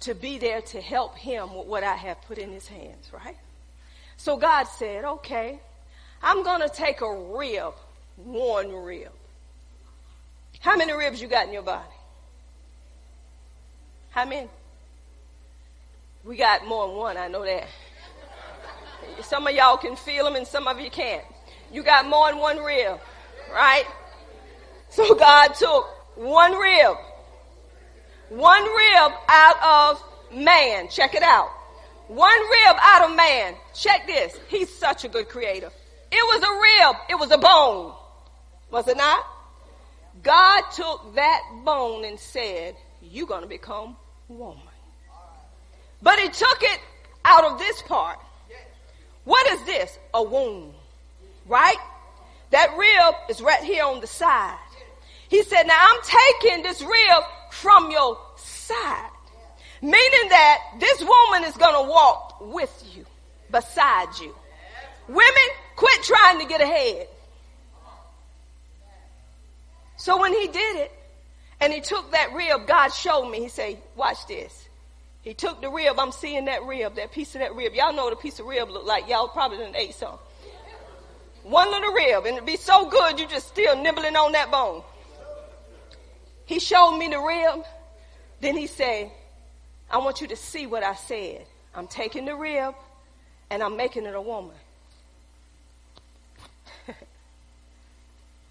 to be there to help him with what I have put in his hands, right? So God said, okay, I'm going to take a rib one rib. How many ribs you got in your body? How many? We got more than one, I know that. Some of y'all can feel them and some of you can't. You got more than one rib, right? So God took one rib, one rib out of man. Check it out. One rib out of man. Check this. He's such a good creator. It was a rib. It was a bone. Was it not? God took that bone and said, you're going to become woman. But he took it out of this part. What is this? A womb. Right? That rib is right here on the side. He said, now I'm taking this rib from your side. Meaning that this woman is going to walk with you, beside you. Women, quit trying to get ahead. So when he did it, and he took that rib, God showed me, he said, watch this. He took the rib, I'm seeing that rib, that piece of that rib. Y'all know what a piece of rib look like. Y'all probably didn't ate some. One little rib, and it'd be so good you just still nibbling on that bone. He showed me the rib. Then he said, I want you to see what I said. I'm taking the rib and I'm making it a woman.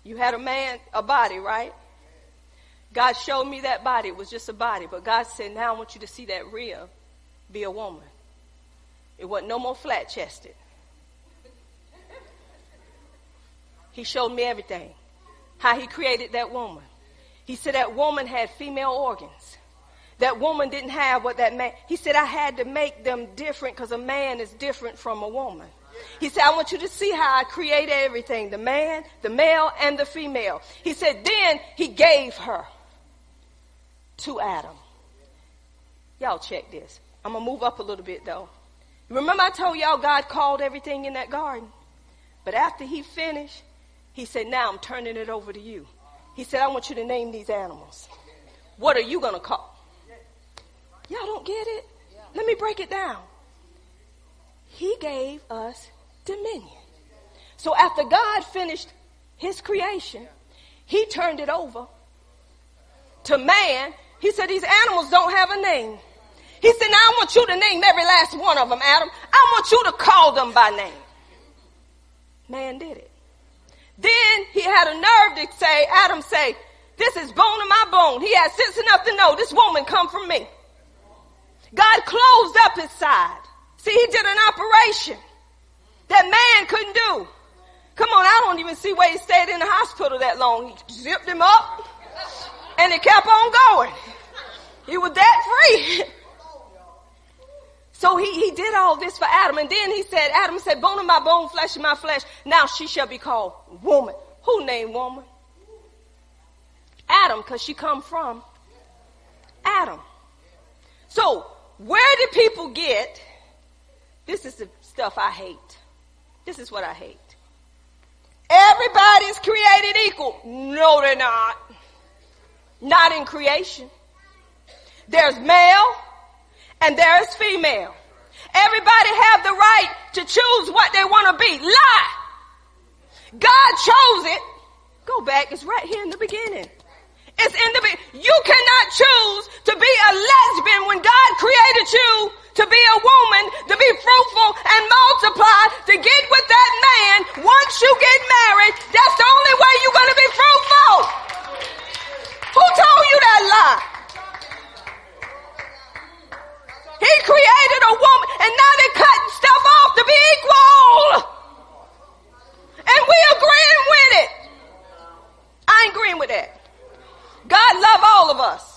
You had a man, a body, right? God showed me that body. It was just a body. But God said, now I want you to see that rib be a woman. It wasn't no more flat chested. He showed me everything. How he created that woman. He said that woman had female organs. That woman didn't have what that man, he said, I had to make them different because a man is different from a woman. He said, I want you to see how I created everything, the man, the male, and the female. He said, then he gave her to Adam. Y'all check this. I'm going to move up a little bit though. Remember I told y'all God called everything in that garden? But after he finished, he said, now I'm turning it over to you. He said, I want you to name these animals. What are you going to call? Y'all don't get it? Let me break it down. He gave us dominion. So after God finished his creation, he turned it over to man. He said, these animals don't have a name. He said, now I want you to name every last one of them, Adam. I want you to call them by name. Man did it. Then he had a nerve to say, Adam say, this is bone of my bone. He had sense enough to know this woman come from me. God closed up his side. See, he did an operation that man couldn't do. Come on, I don't even see why he stayed in the hospital that long. He zipped him up and it kept on going. He was that free. So he, he did all this for Adam. And then he said, Adam said, bone of my bone, flesh of my flesh. Now she shall be called woman. Who named woman? Adam, because she come from Adam. So where did people get, this is the stuff I hate. This is what I hate. Everybody's created equal. No, they're not. Not in creation. There's male and there is female. Everybody have the right to choose what they want to be. Lie. God chose it. Go back. It's right here in the beginning. It's in the be- You cannot choose to be a lesbian when God created you to be a woman, to be fruitful and multiply, to get with that man. Once you get married, that's the only way you're going to be fruitful. Who told you that lie? He created a woman and now they're cutting stuff off to be equal. And we agreeing with it. I ain't agreeing with that. God love all of us.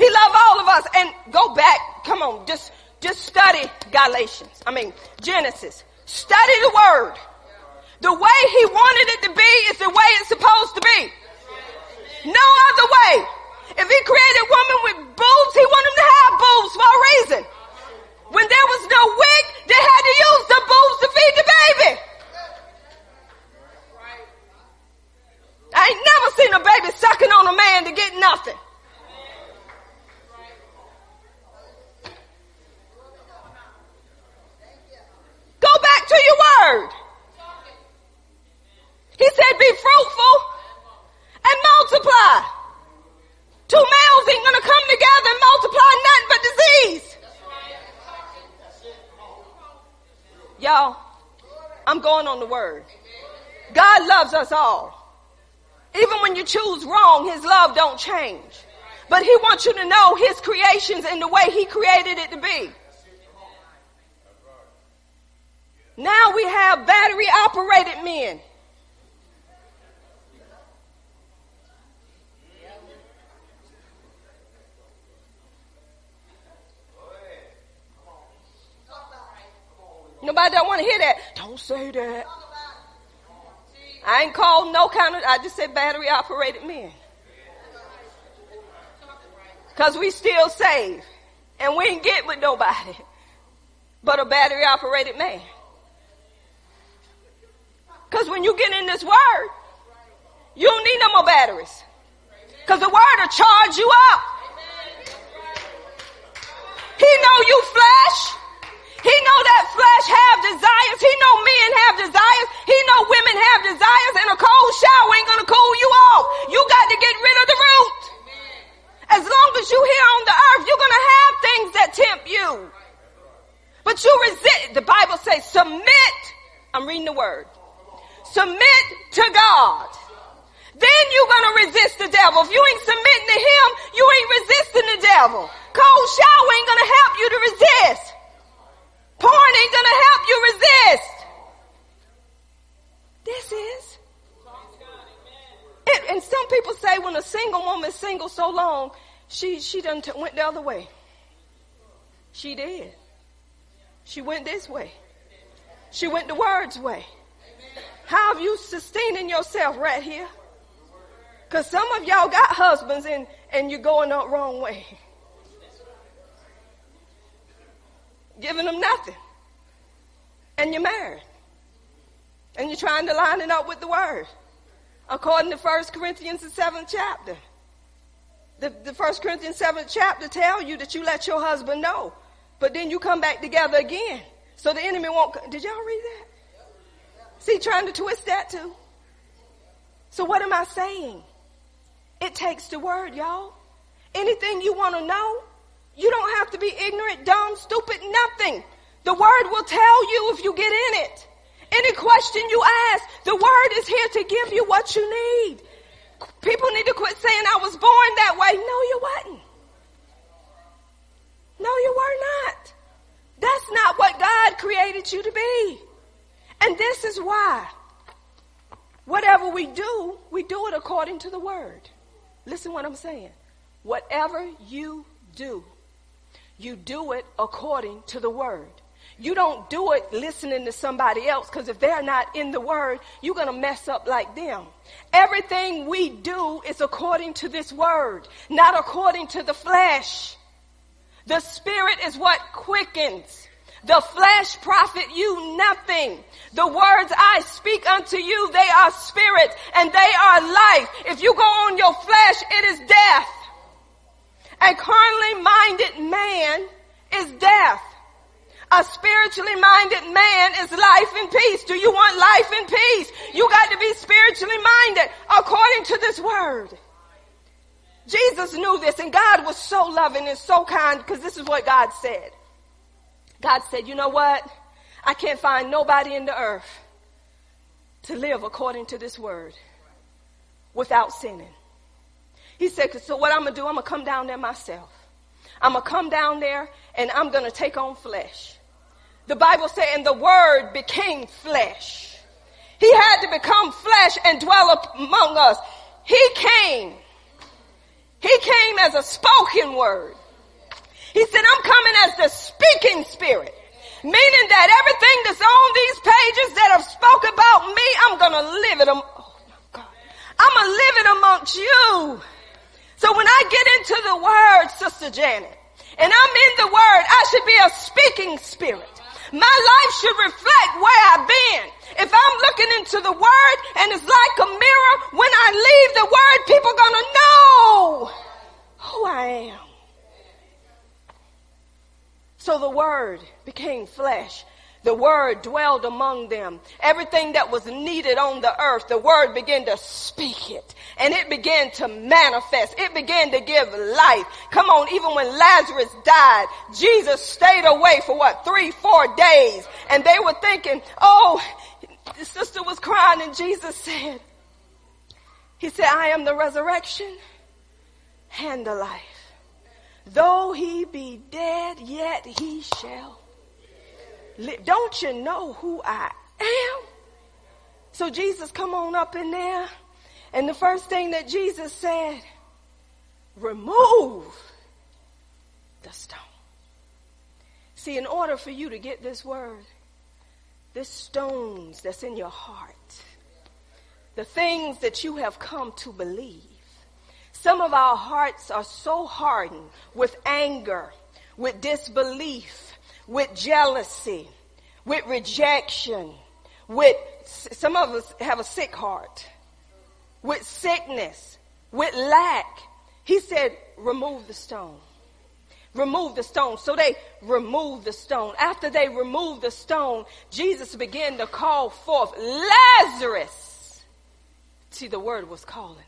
He loved all of us. And go back. Come on. Just, just study Galatians. I mean, Genesis. Study the word. The way he wanted it to be is the way it's supposed to be. No other way. If he created woman with boobs, he wanted them to have boobs for a reason. When there was no wig, they had to use the boobs to feed the baby. I ain't never seen a baby sucking on a man to get nothing. Go back to your word. He said be fruitful and multiply. Two males ain't gonna come together and multiply nothing but disease. Y'all, I'm going the word. God loves us all. Even when you choose wrong, his love don't change. But he wants you to know his creations in the way he created it to be. Now we have battery operated men. Don't want to hear that. Don't say that. I ain't called no kind of, I just said battery operated men. Cause we still save. And we ain't get with nobody but a battery operated man. Cause when you get in this word, you don't need no more batteries. Cause the word will charge you up. He know you flesh. He know that flesh have desires. He know men have desires. He know women have desires and a cold shower ain't gonna cool you off. You got to get rid of the root. As long as you here on the earth, you're gonna have things that tempt you. But you resist, the Bible says submit. I'm reading the word. Submit to God. Then you're gonna resist the devil. If you ain't submitting to him, you ain't resisting the devil. Cold shower ain't gonna help you to resist. Porn ain't gonna help you resist. This is. It, and some people say when a single woman is single so long, she, she done t- went the other way. She did. She went this way. She went the word's way. How have you sustaining yourself right here? Because some of y'all got husbands and, and you're going the wrong way. Giving them nothing. And you're married. And you're trying to line it up with the word. According to 1 Corinthians, the 7th chapter. The, the 1 Corinthians 7th chapter tell you that you let your husband know. But then you come back together again. So the enemy won't. Did y'all read that? See, trying to twist that too. So what am I saying? It takes the word, y'all. Anything you want to know, you don't have to be ignorant, dumb, stupid, nothing. The word will tell you if you get in it. Any question you ask, the word is here to give you what you need. People need to quit saying I was born that way. No, you wasn't. No, you were not. That's not what God created you to be. And this is why. Whatever we do, we do it according to the word. Listen what I'm saying. Whatever you do, you do it according to the word. You don't do it listening to somebody else because if they're not in the word, you're going to mess up like them. Everything we do is according to this word, not according to the flesh. The spirit is what quickens. The flesh profit you nothing. The words I speak unto you, they are spirit and they are life. If you go on your flesh, it is death. A carnally minded man is death. A spiritually minded man is life and peace. Do you want life and peace? You got to be spiritually minded according to this word. Jesus knew this and God was so loving and so kind because this is what God said. God said, you know what? I can't find nobody in the earth to live according to this word without sinning. He said, so what I'm going to do, I'm going to come down there myself. I'm going to come down there and I'm going to take on flesh. The Bible said, and the word became flesh. He had to become flesh and dwell among us. He came. He came as a spoken word. He said, I'm coming as the speaking spirit. Meaning that everything that's on these pages that have spoke about me, I'm gonna live it. Am- oh my God. I'm gonna live it amongst you. So when I get into the word, Sister Janet, and I'm in the word, I should be a speaking spirit. My life should reflect where I've been. If I'm looking into the word and it's like a mirror, when I leave the word, people are gonna know who I am. So the word became flesh. The word dwelled among them. Everything that was needed on the earth, the word began to speak it. And it began to manifest. It began to give life. Come on, even when Lazarus died, Jesus stayed away for what, three, four days. And they were thinking, oh, the sister was crying and Jesus said, he said, I am the resurrection and the life. Though he be dead, yet he shall. Don't you know who I am? So Jesus come on up in there. And the first thing that Jesus said, remove the stone. See, in order for you to get this word, the stones that's in your heart, the things that you have come to believe, some of our hearts are so hardened with anger, with disbelief, with jealousy, with rejection, with some of us have a sick heart, with sickness, with lack. He said, remove the stone. Remove the stone. So they removed the stone. After they removed the stone, Jesus began to call forth Lazarus. See, the word was calling. Him.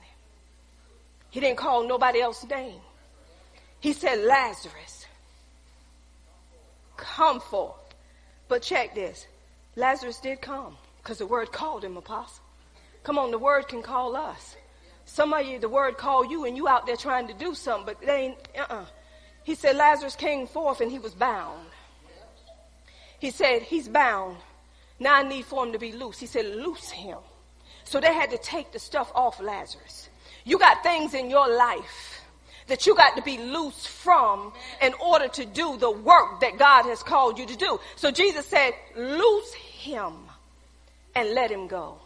He didn't call nobody else's name. He said, Lazarus, come forth. But check this. Lazarus did come because the word called him apostle. Come on, the word can call us. Some of you, the word called you and you out there trying to do something, but they ain't, uh-uh. He said Lazarus came forth and he was bound. He said, he's bound. Now I need for him to be loose. He said, loose him. So they had to take the stuff off Lazarus. You got things in your life that you got to be loose from in order to do the work that God has called you to do. So Jesus said, loose him and let him go.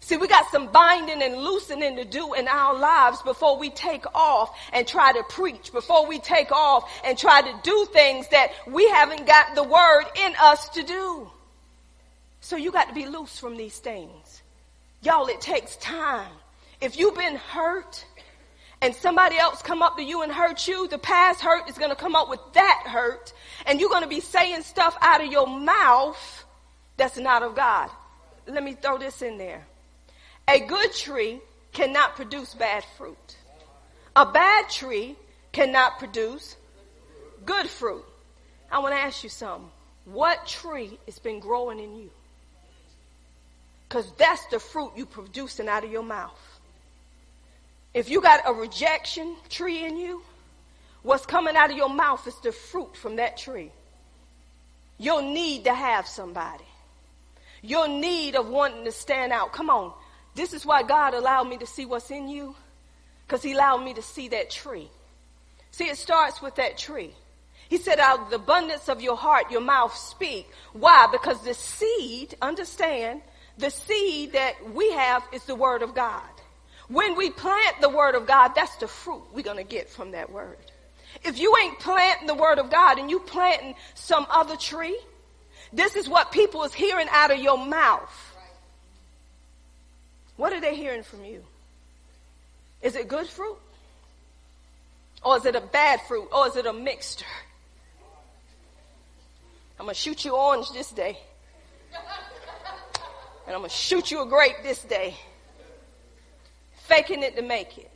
See, we got some binding and loosening to do in our lives before we take off and try to preach, before we take off and try to do things that we haven't got the word in us to do. So you got to be loose from these things. Y'all, it takes time. If you've been hurt and somebody else come up to you and hurt you, the past hurt is going to come up with that hurt and you're going to be saying stuff out of your mouth that's not of God. Let me throw this in there. A good tree cannot produce bad fruit. A bad tree cannot produce good fruit. I want to ask you something. What tree has been growing in you? Because that's the fruit you producing out of your mouth. If you got a rejection tree in you, what's coming out of your mouth is the fruit from that tree. Your need to have somebody. Your need of wanting to stand out. Come on. This is why God allowed me to see what's in you, because He allowed me to see that tree. See, it starts with that tree. He said, out of the abundance of your heart, your mouth speak. Why? Because the seed, understand, the seed that we have is the word of God. When we plant the word of God, that's the fruit we're going to get from that word. If you ain't planting the word of God and you planting some other tree, this is what people is hearing out of your mouth. What are they hearing from you? Is it good fruit? Or is it a bad fruit? Or is it a mixture? I'm going to shoot you orange this day. And I'm going to shoot you a grape this day. Faking it to make it.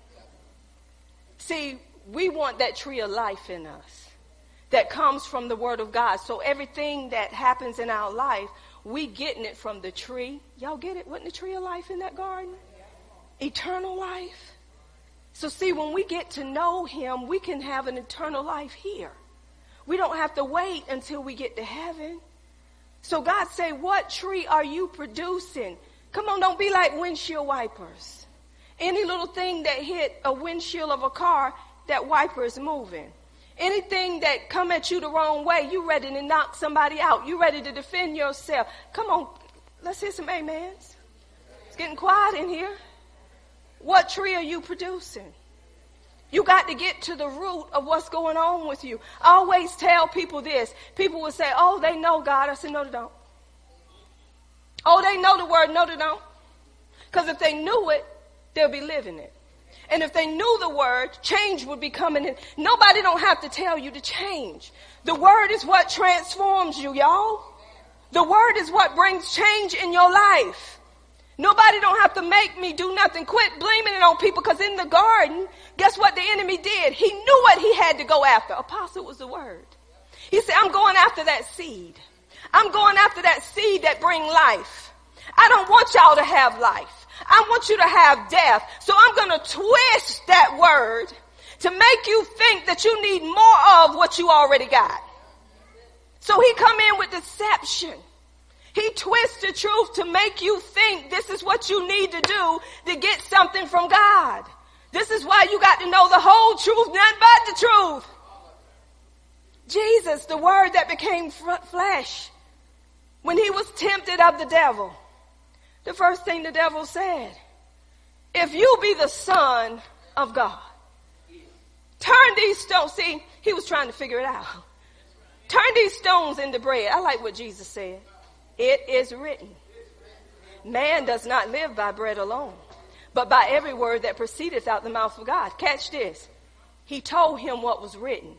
See, we want that tree of life in us that comes from the word of God. So everything that happens in our life, we getting it from the tree. Y'all get it? Wasn't the tree of life in that garden? Eternal life. So see, when we get to know him, we can have an eternal life here. We don't have to wait until we get to heaven. So God say, what tree are you producing? Come on, don't be like windshield wipers. Any little thing that hit a windshield of a car, that wiper is moving. Anything that come at you the wrong way, you ready to knock somebody out. You ready to defend yourself. Come on, let's hear some amens. It's getting quiet in here. What tree are you producing? You got to get to the root of what's going on with you. I always tell people this. People will say, oh, they know God. I said, no, they don't. Oh, they know the word. No, they don't. Because if they knew it, they'll be living it. And if they knew the word, change would be coming in. Nobody don't have to tell you to change. The word is what transforms you, y'all. The word is what brings change in your life. Nobody don't have to make me do nothing. Quit blaming it on people because in the garden, guess what the enemy did? He knew what he had to go after. Apostle was the word. He said, I'm going after that seed. I'm going after that seed that bring life. I don't want y'all to have life. I want you to have death. So I'm going to twist that word to make you think that you need more of what you already got. So he come in with deception. He twists the truth to make you think this is what you need to do to get something from God. This is why you got to know the whole truth, none but the truth. Jesus, the word that became flesh, when he was tempted of the devil, the first thing the devil said, if you be the son of God, turn these stones. See, he was trying to figure it out. Turn these stones into bread. I like what Jesus said. It is written. Man does not live by bread alone, but by every word that proceedeth out the mouth of God. Catch this. He told him what was written.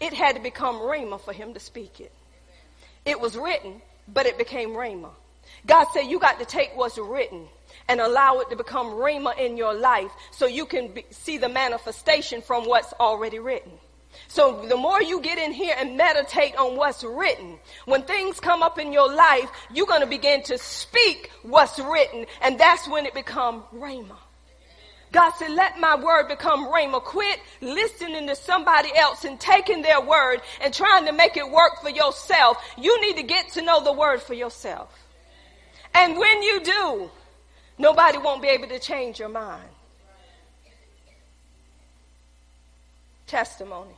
It had to become rhema for him to speak it. It was written, but it became rhema. God said you got to take what's written and allow it to become rhema in your life so you can be, see the manifestation from what's already written. So the more you get in here and meditate on what's written, when things come up in your life, you're going to begin to speak what's written and that's when it become rhema. God said, let my word become rhema. Quit listening to somebody else and taking their word and trying to make it work for yourself. You need to get to know the word for yourself. And when you do, nobody won't be able to change your mind. testimony.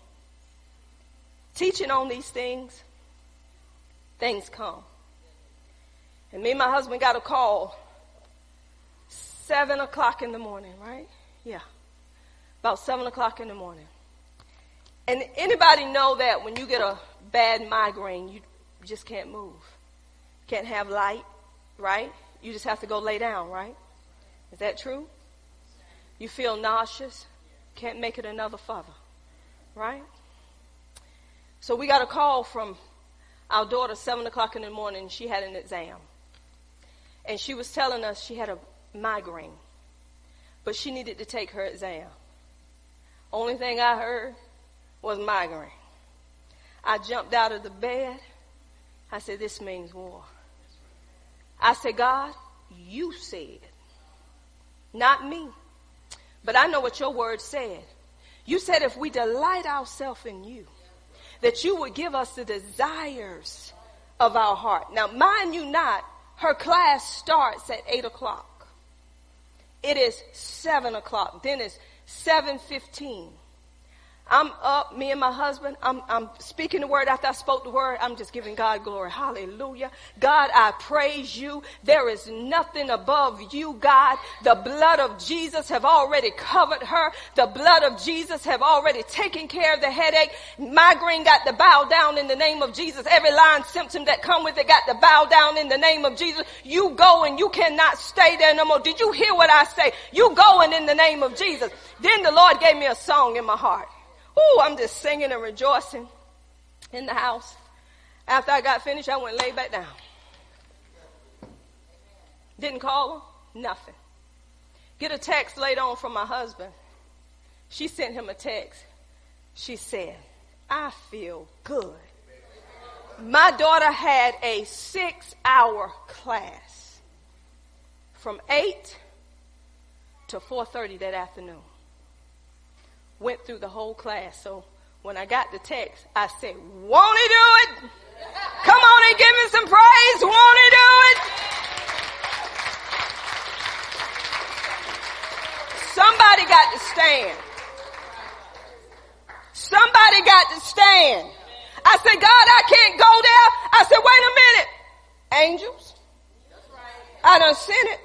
Teaching on these things, things come. And me and my husband got a call seven o'clock in the morning, right? Yeah. About seven o'clock in the morning. And anybody know that when you get a bad migraine, you just can't move. Can't have light, right? You just have to go lay down, right? Is that true? You feel nauseous, can't make it another further, right? So we got a call from our daughter, 7 o'clock in the morning. She had an exam. And she was telling us she had a migraine, but she needed to take her exam. Only thing I heard was migraine. I jumped out of the bed. I said, This means war. I said, God, you said, not me. But I know what your word said. You said if we delight ourselves in you, that you would give us the desires of our heart. Now, mind you not, her class starts at 8 o'clock. It is 7 o'clock. Then it's 7.15. I'm up, me and my husband. I'm, I'm speaking the word after I spoke the word. I'm just giving God glory. Hallelujah. God, I praise you. There is nothing above you, God. The blood of Jesus have already covered her. The blood of Jesus have already taken care of the headache. Migraine got to bow down in the name of Jesus. Every line symptom that come with it got to bow down in the name of Jesus. You go and you cannot stay there no more. Did you hear what I say? You going in the name of Jesus. Then the Lord gave me a song in my heart. I'm just singing and rejoicing in the house. After I got finished, I went and laid back down. Didn't call him, nothing. Get a text later on from my husband. She sent him a text. She said, I feel good. My daughter had a six hour class from 8 to 4.30 that afternoon went through the whole class. So when I got the text, I said, won't he do it? Come on and give me some praise. Won't he do it? Somebody got to stand. Somebody got to stand. I said, God, I can't go there. I said, wait a minute. Angels. I done seen it.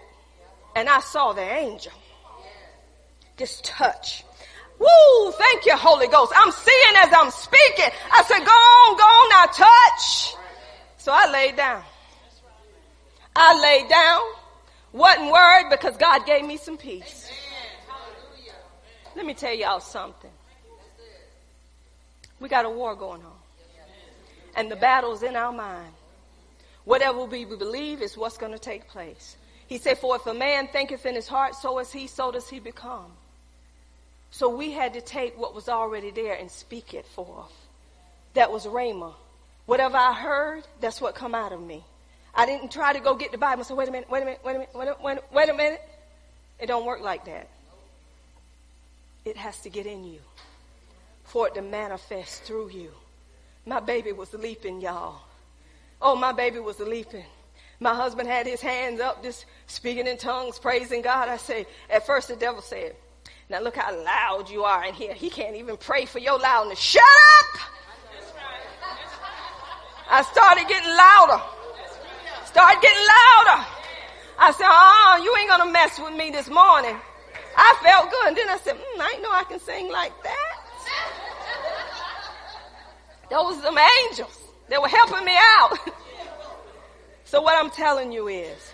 And I saw the angel. Just touch Woo! Thank you, Holy Ghost. I'm seeing as I'm speaking. I said, go on, go on now, touch. So I laid down. I laid down. Wasn't worried because God gave me some peace. Let me tell y'all something. We got a war going on. And the battle's in our mind. Whatever we believe is what's going to take place. He said, For if a man thinketh in his heart, so is he, so does he become. So we had to take what was already there and speak it forth. That was Rhema. Whatever I heard, that's what come out of me. I didn't try to go get the Bible and say, wait a minute, wait a minute, wait a minute, wait a minute, wait a minute. It don't work like that. It has to get in you for it to manifest through you. My baby was leaping, y'all. Oh, my baby was leaping. My husband had his hands up, just speaking in tongues, praising God. I say, at first the devil said, now look how loud you are in here. He can't even pray for your loudness. Shut up! I started getting louder. Started getting louder. I said, oh, you ain't gonna mess with me this morning. I felt good. And then I said, mm, I ain't know I can sing like that. Those are some angels. They were helping me out. so what I'm telling you is,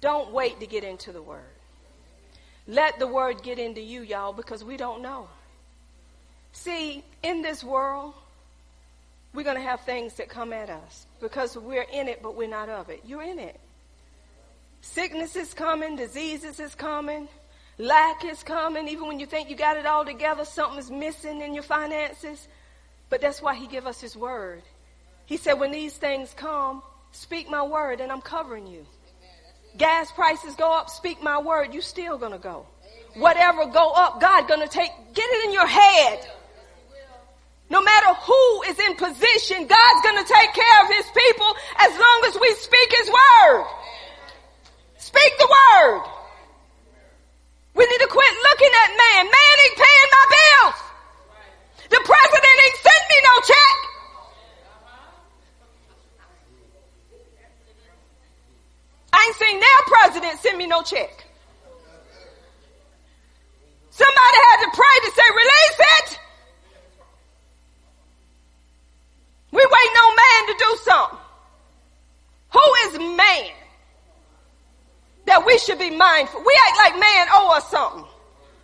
don't wait to get into the word. Let the word get into you, y'all, because we don't know. See, in this world, we're going to have things that come at us because we're in it, but we're not of it. You're in it. Sickness is coming, diseases is coming, lack is coming. Even when you think you got it all together, something's missing in your finances. But that's why he give us his word. He said, when these things come, speak my word and I'm covering you. Gas prices go up, speak my word, you still gonna go. Whatever go up, God gonna take, get it in your head. No matter who is in position, God's gonna take care of his people as long as we speak his word. Speak the word. We need to quit looking at man. Man ain't paying my bills. The president ain't sent me no check. Somebody had to pray to say, release it. We waiting on man to do something. Who is man that we should be mindful? We act like man owe us something.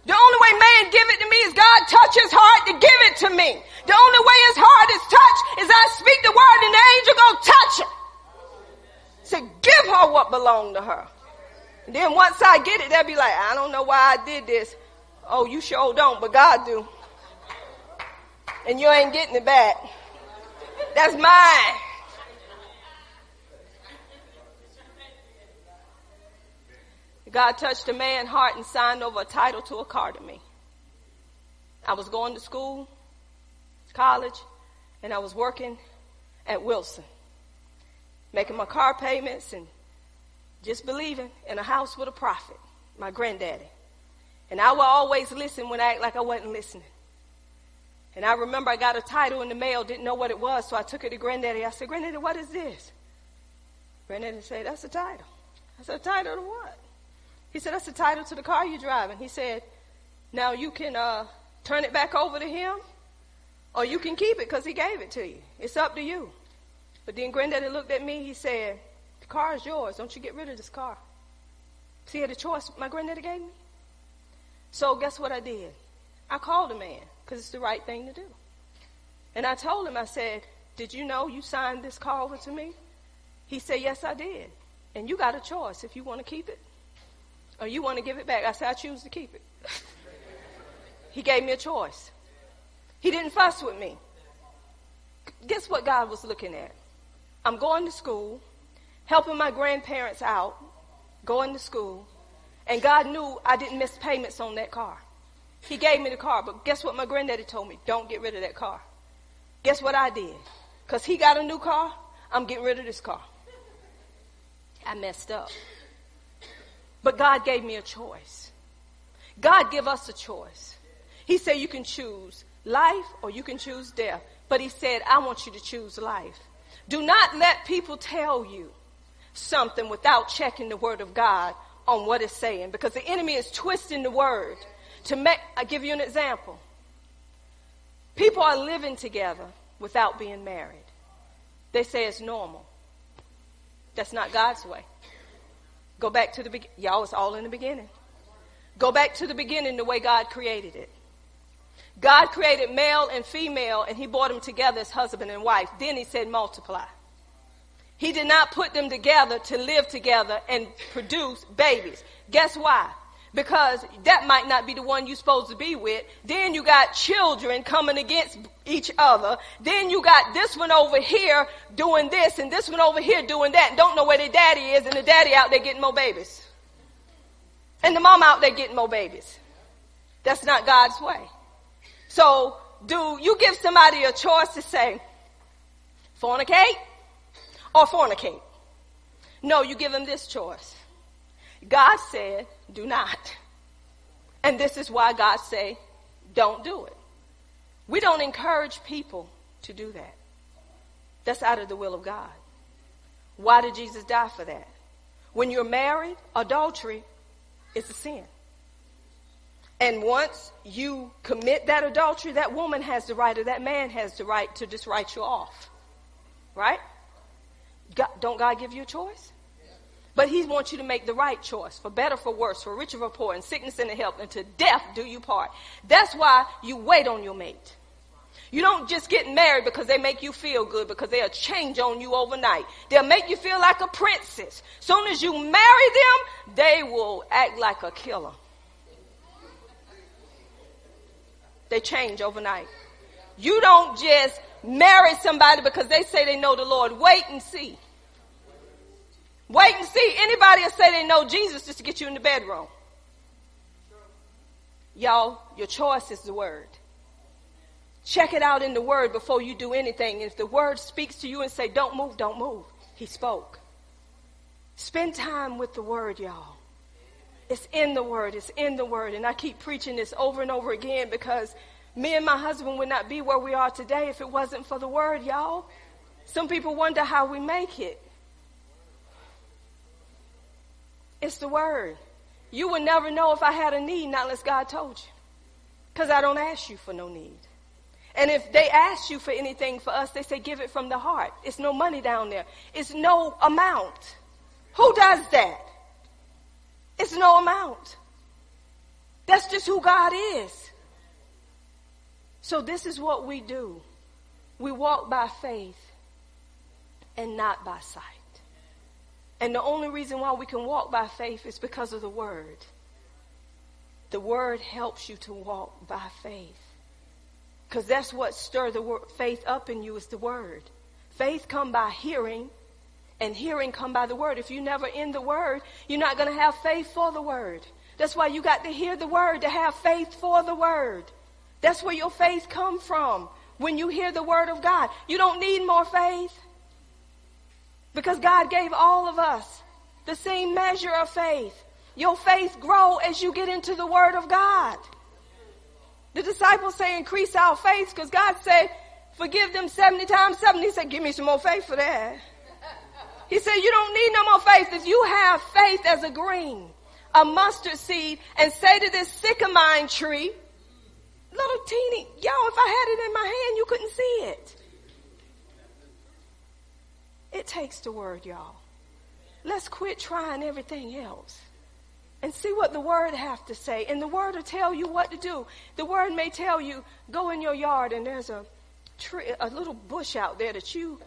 The only way man give it to me is God touch his heart to give it to me. The only way his heart is touched is I speak the word and the angel gonna touch it. Say, give her what belonged to her. And then once I get it, they'll be like, I don't know why I did this. Oh, you sure don't, but God do. And you ain't getting it back. That's mine. God touched a man's heart and signed over a title to a car to me. I was going to school, college, and I was working at Wilson, making my car payments and just believing in a house with a prophet, my granddaddy. And I would always listen when I act like I wasn't listening. And I remember I got a title in the mail, didn't know what it was, so I took it to Granddaddy. I said, Granddaddy, what is this? Granddaddy said, That's a title. I said, title to what? He said, That's the title to the car you're driving. He said, Now you can uh, turn it back over to him, or you can keep it because he gave it to you. It's up to you. But then Granddaddy looked at me. He said, The car is yours. Don't you get rid of this car. See the choice my granddaddy gave me? So guess what I did? I called the man because it's the right thing to do. And I told him, I said, Did you know you signed this car over to me? He said, Yes, I did. And you got a choice if you want to keep it or you want to give it back. I said, I choose to keep it. he gave me a choice. He didn't fuss with me. Guess what God was looking at? I'm going to school, helping my grandparents out, going to school, and God knew I didn't miss payments on that car. He gave me the car, but guess what my granddaddy told me? Don't get rid of that car. Guess what I did? Because he got a new car, I'm getting rid of this car. I messed up. But God gave me a choice. God give us a choice. He said you can choose life or you can choose death. But he said, I want you to choose life. Do not let people tell you something without checking the word of God on what it's saying because the enemy is twisting the word to make, i give you an example. People are living together without being married. They say it's normal. That's not God's way. Go back to the beginning. Y'all, it's all in the beginning. Go back to the beginning the way God created it. God created male and female and he brought them together as husband and wife. Then he said multiply. He did not put them together to live together and produce babies. Guess why? because that might not be the one you're supposed to be with. Then you got children coming against each other. Then you got this one over here doing this and this one over here doing that. Don't know where their daddy is and the daddy out there getting more babies. And the mom out there getting more babies. That's not God's way. So do you give somebody a choice to say fornicate or fornicate? No, you give them this choice. God said, do not. And this is why God say, don't do it. We don't encourage people to do that. That's out of the will of God. Why did Jesus die for that? When you're married, adultery is a sin. And once you commit that adultery, that woman has the right or that man has the right to just write you off. Right? God, don't God give you a choice? But he wants you to make the right choice for better, for worse, for richer, for poor, in sickness and in health, and to death do you part. That's why you wait on your mate. You don't just get married because they make you feel good, because they'll change on you overnight. They'll make you feel like a princess. Soon as you marry them, they will act like a killer. They change overnight. You don't just marry somebody because they say they know the Lord. Wait and see. Wait and see. Anybody will say they know Jesus just to get you in the bedroom. Y'all, your choice is the word. Check it out in the word before you do anything. If the word speaks to you and say, don't move, don't move. He spoke. Spend time with the word, y'all. It's in the word. It's in the word. And I keep preaching this over and over again because me and my husband would not be where we are today if it wasn't for the word, y'all. Some people wonder how we make it. It's the word. You would never know if I had a need not unless God told you. Because I don't ask you for no need. And if they ask you for anything for us, they say give it from the heart. It's no money down there. It's no amount. Who does that? It's no amount. That's just who God is. So this is what we do. We walk by faith and not by sight. And the only reason why we can walk by faith is because of the word. The word helps you to walk by faith. Because that's what stir the word, faith up in you is the word. Faith come by hearing and hearing come by the word. If you never in the word, you're not going to have faith for the word. That's why you got to hear the word to have faith for the word. That's where your faith come from. When you hear the word of God, you don't need more faith. Because God gave all of us the same measure of faith. Your faith grow as you get into the word of God. The disciples say increase our faith because God said, forgive them 70 times 70. He said, give me some more faith for that. He said, you don't need no more faith. If you have faith as a green, a mustard seed, and say to this sycamine tree, little teeny, y'all, if I had it in my hand, you couldn't see it. It takes the word, y'all. Let's quit trying everything else and see what the word have to say. And the word will tell you what to do. The word may tell you, go in your yard and there's a tree, a little bush out there that you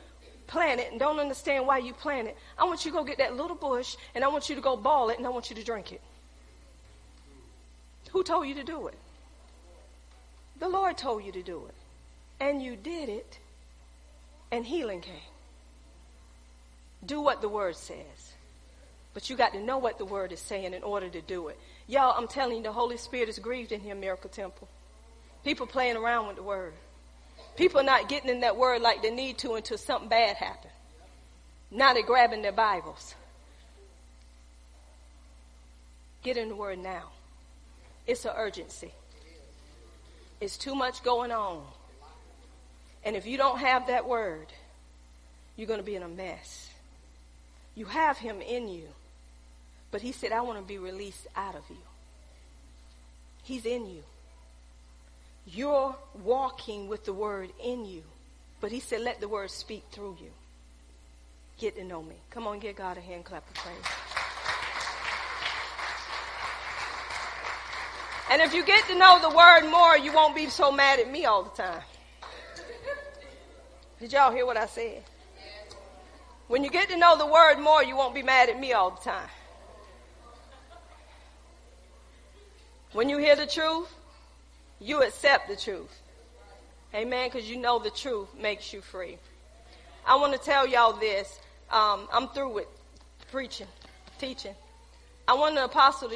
planted and don't understand why you planted. I want you to go get that little bush and I want you to go ball it and I want you to drink it. Who told you to do it? The Lord told you to do it. And you did it and healing came. Do what the word says. But you got to know what the word is saying in order to do it. Y'all, I'm telling you, the Holy Spirit is grieved in here, Miracle Temple. People playing around with the word. People not getting in that word like they need to until something bad happens. Now they're grabbing their Bibles. Get in the word now. It's an urgency. It's too much going on. And if you don't have that word, you're going to be in a mess. You have him in you. But he said, I want to be released out of you. He's in you. You're walking with the word in you. But he said, let the word speak through you. Get to know me. Come on, give God a hand clap of praise. And if you get to know the word more, you won't be so mad at me all the time. Did y'all hear what I said? When you get to know the word more, you won't be mad at me all the time. When you hear the truth, you accept the truth. Amen. Because you know the truth makes you free. I want to tell y'all this. Um, I'm through with preaching, teaching. I want the apostle to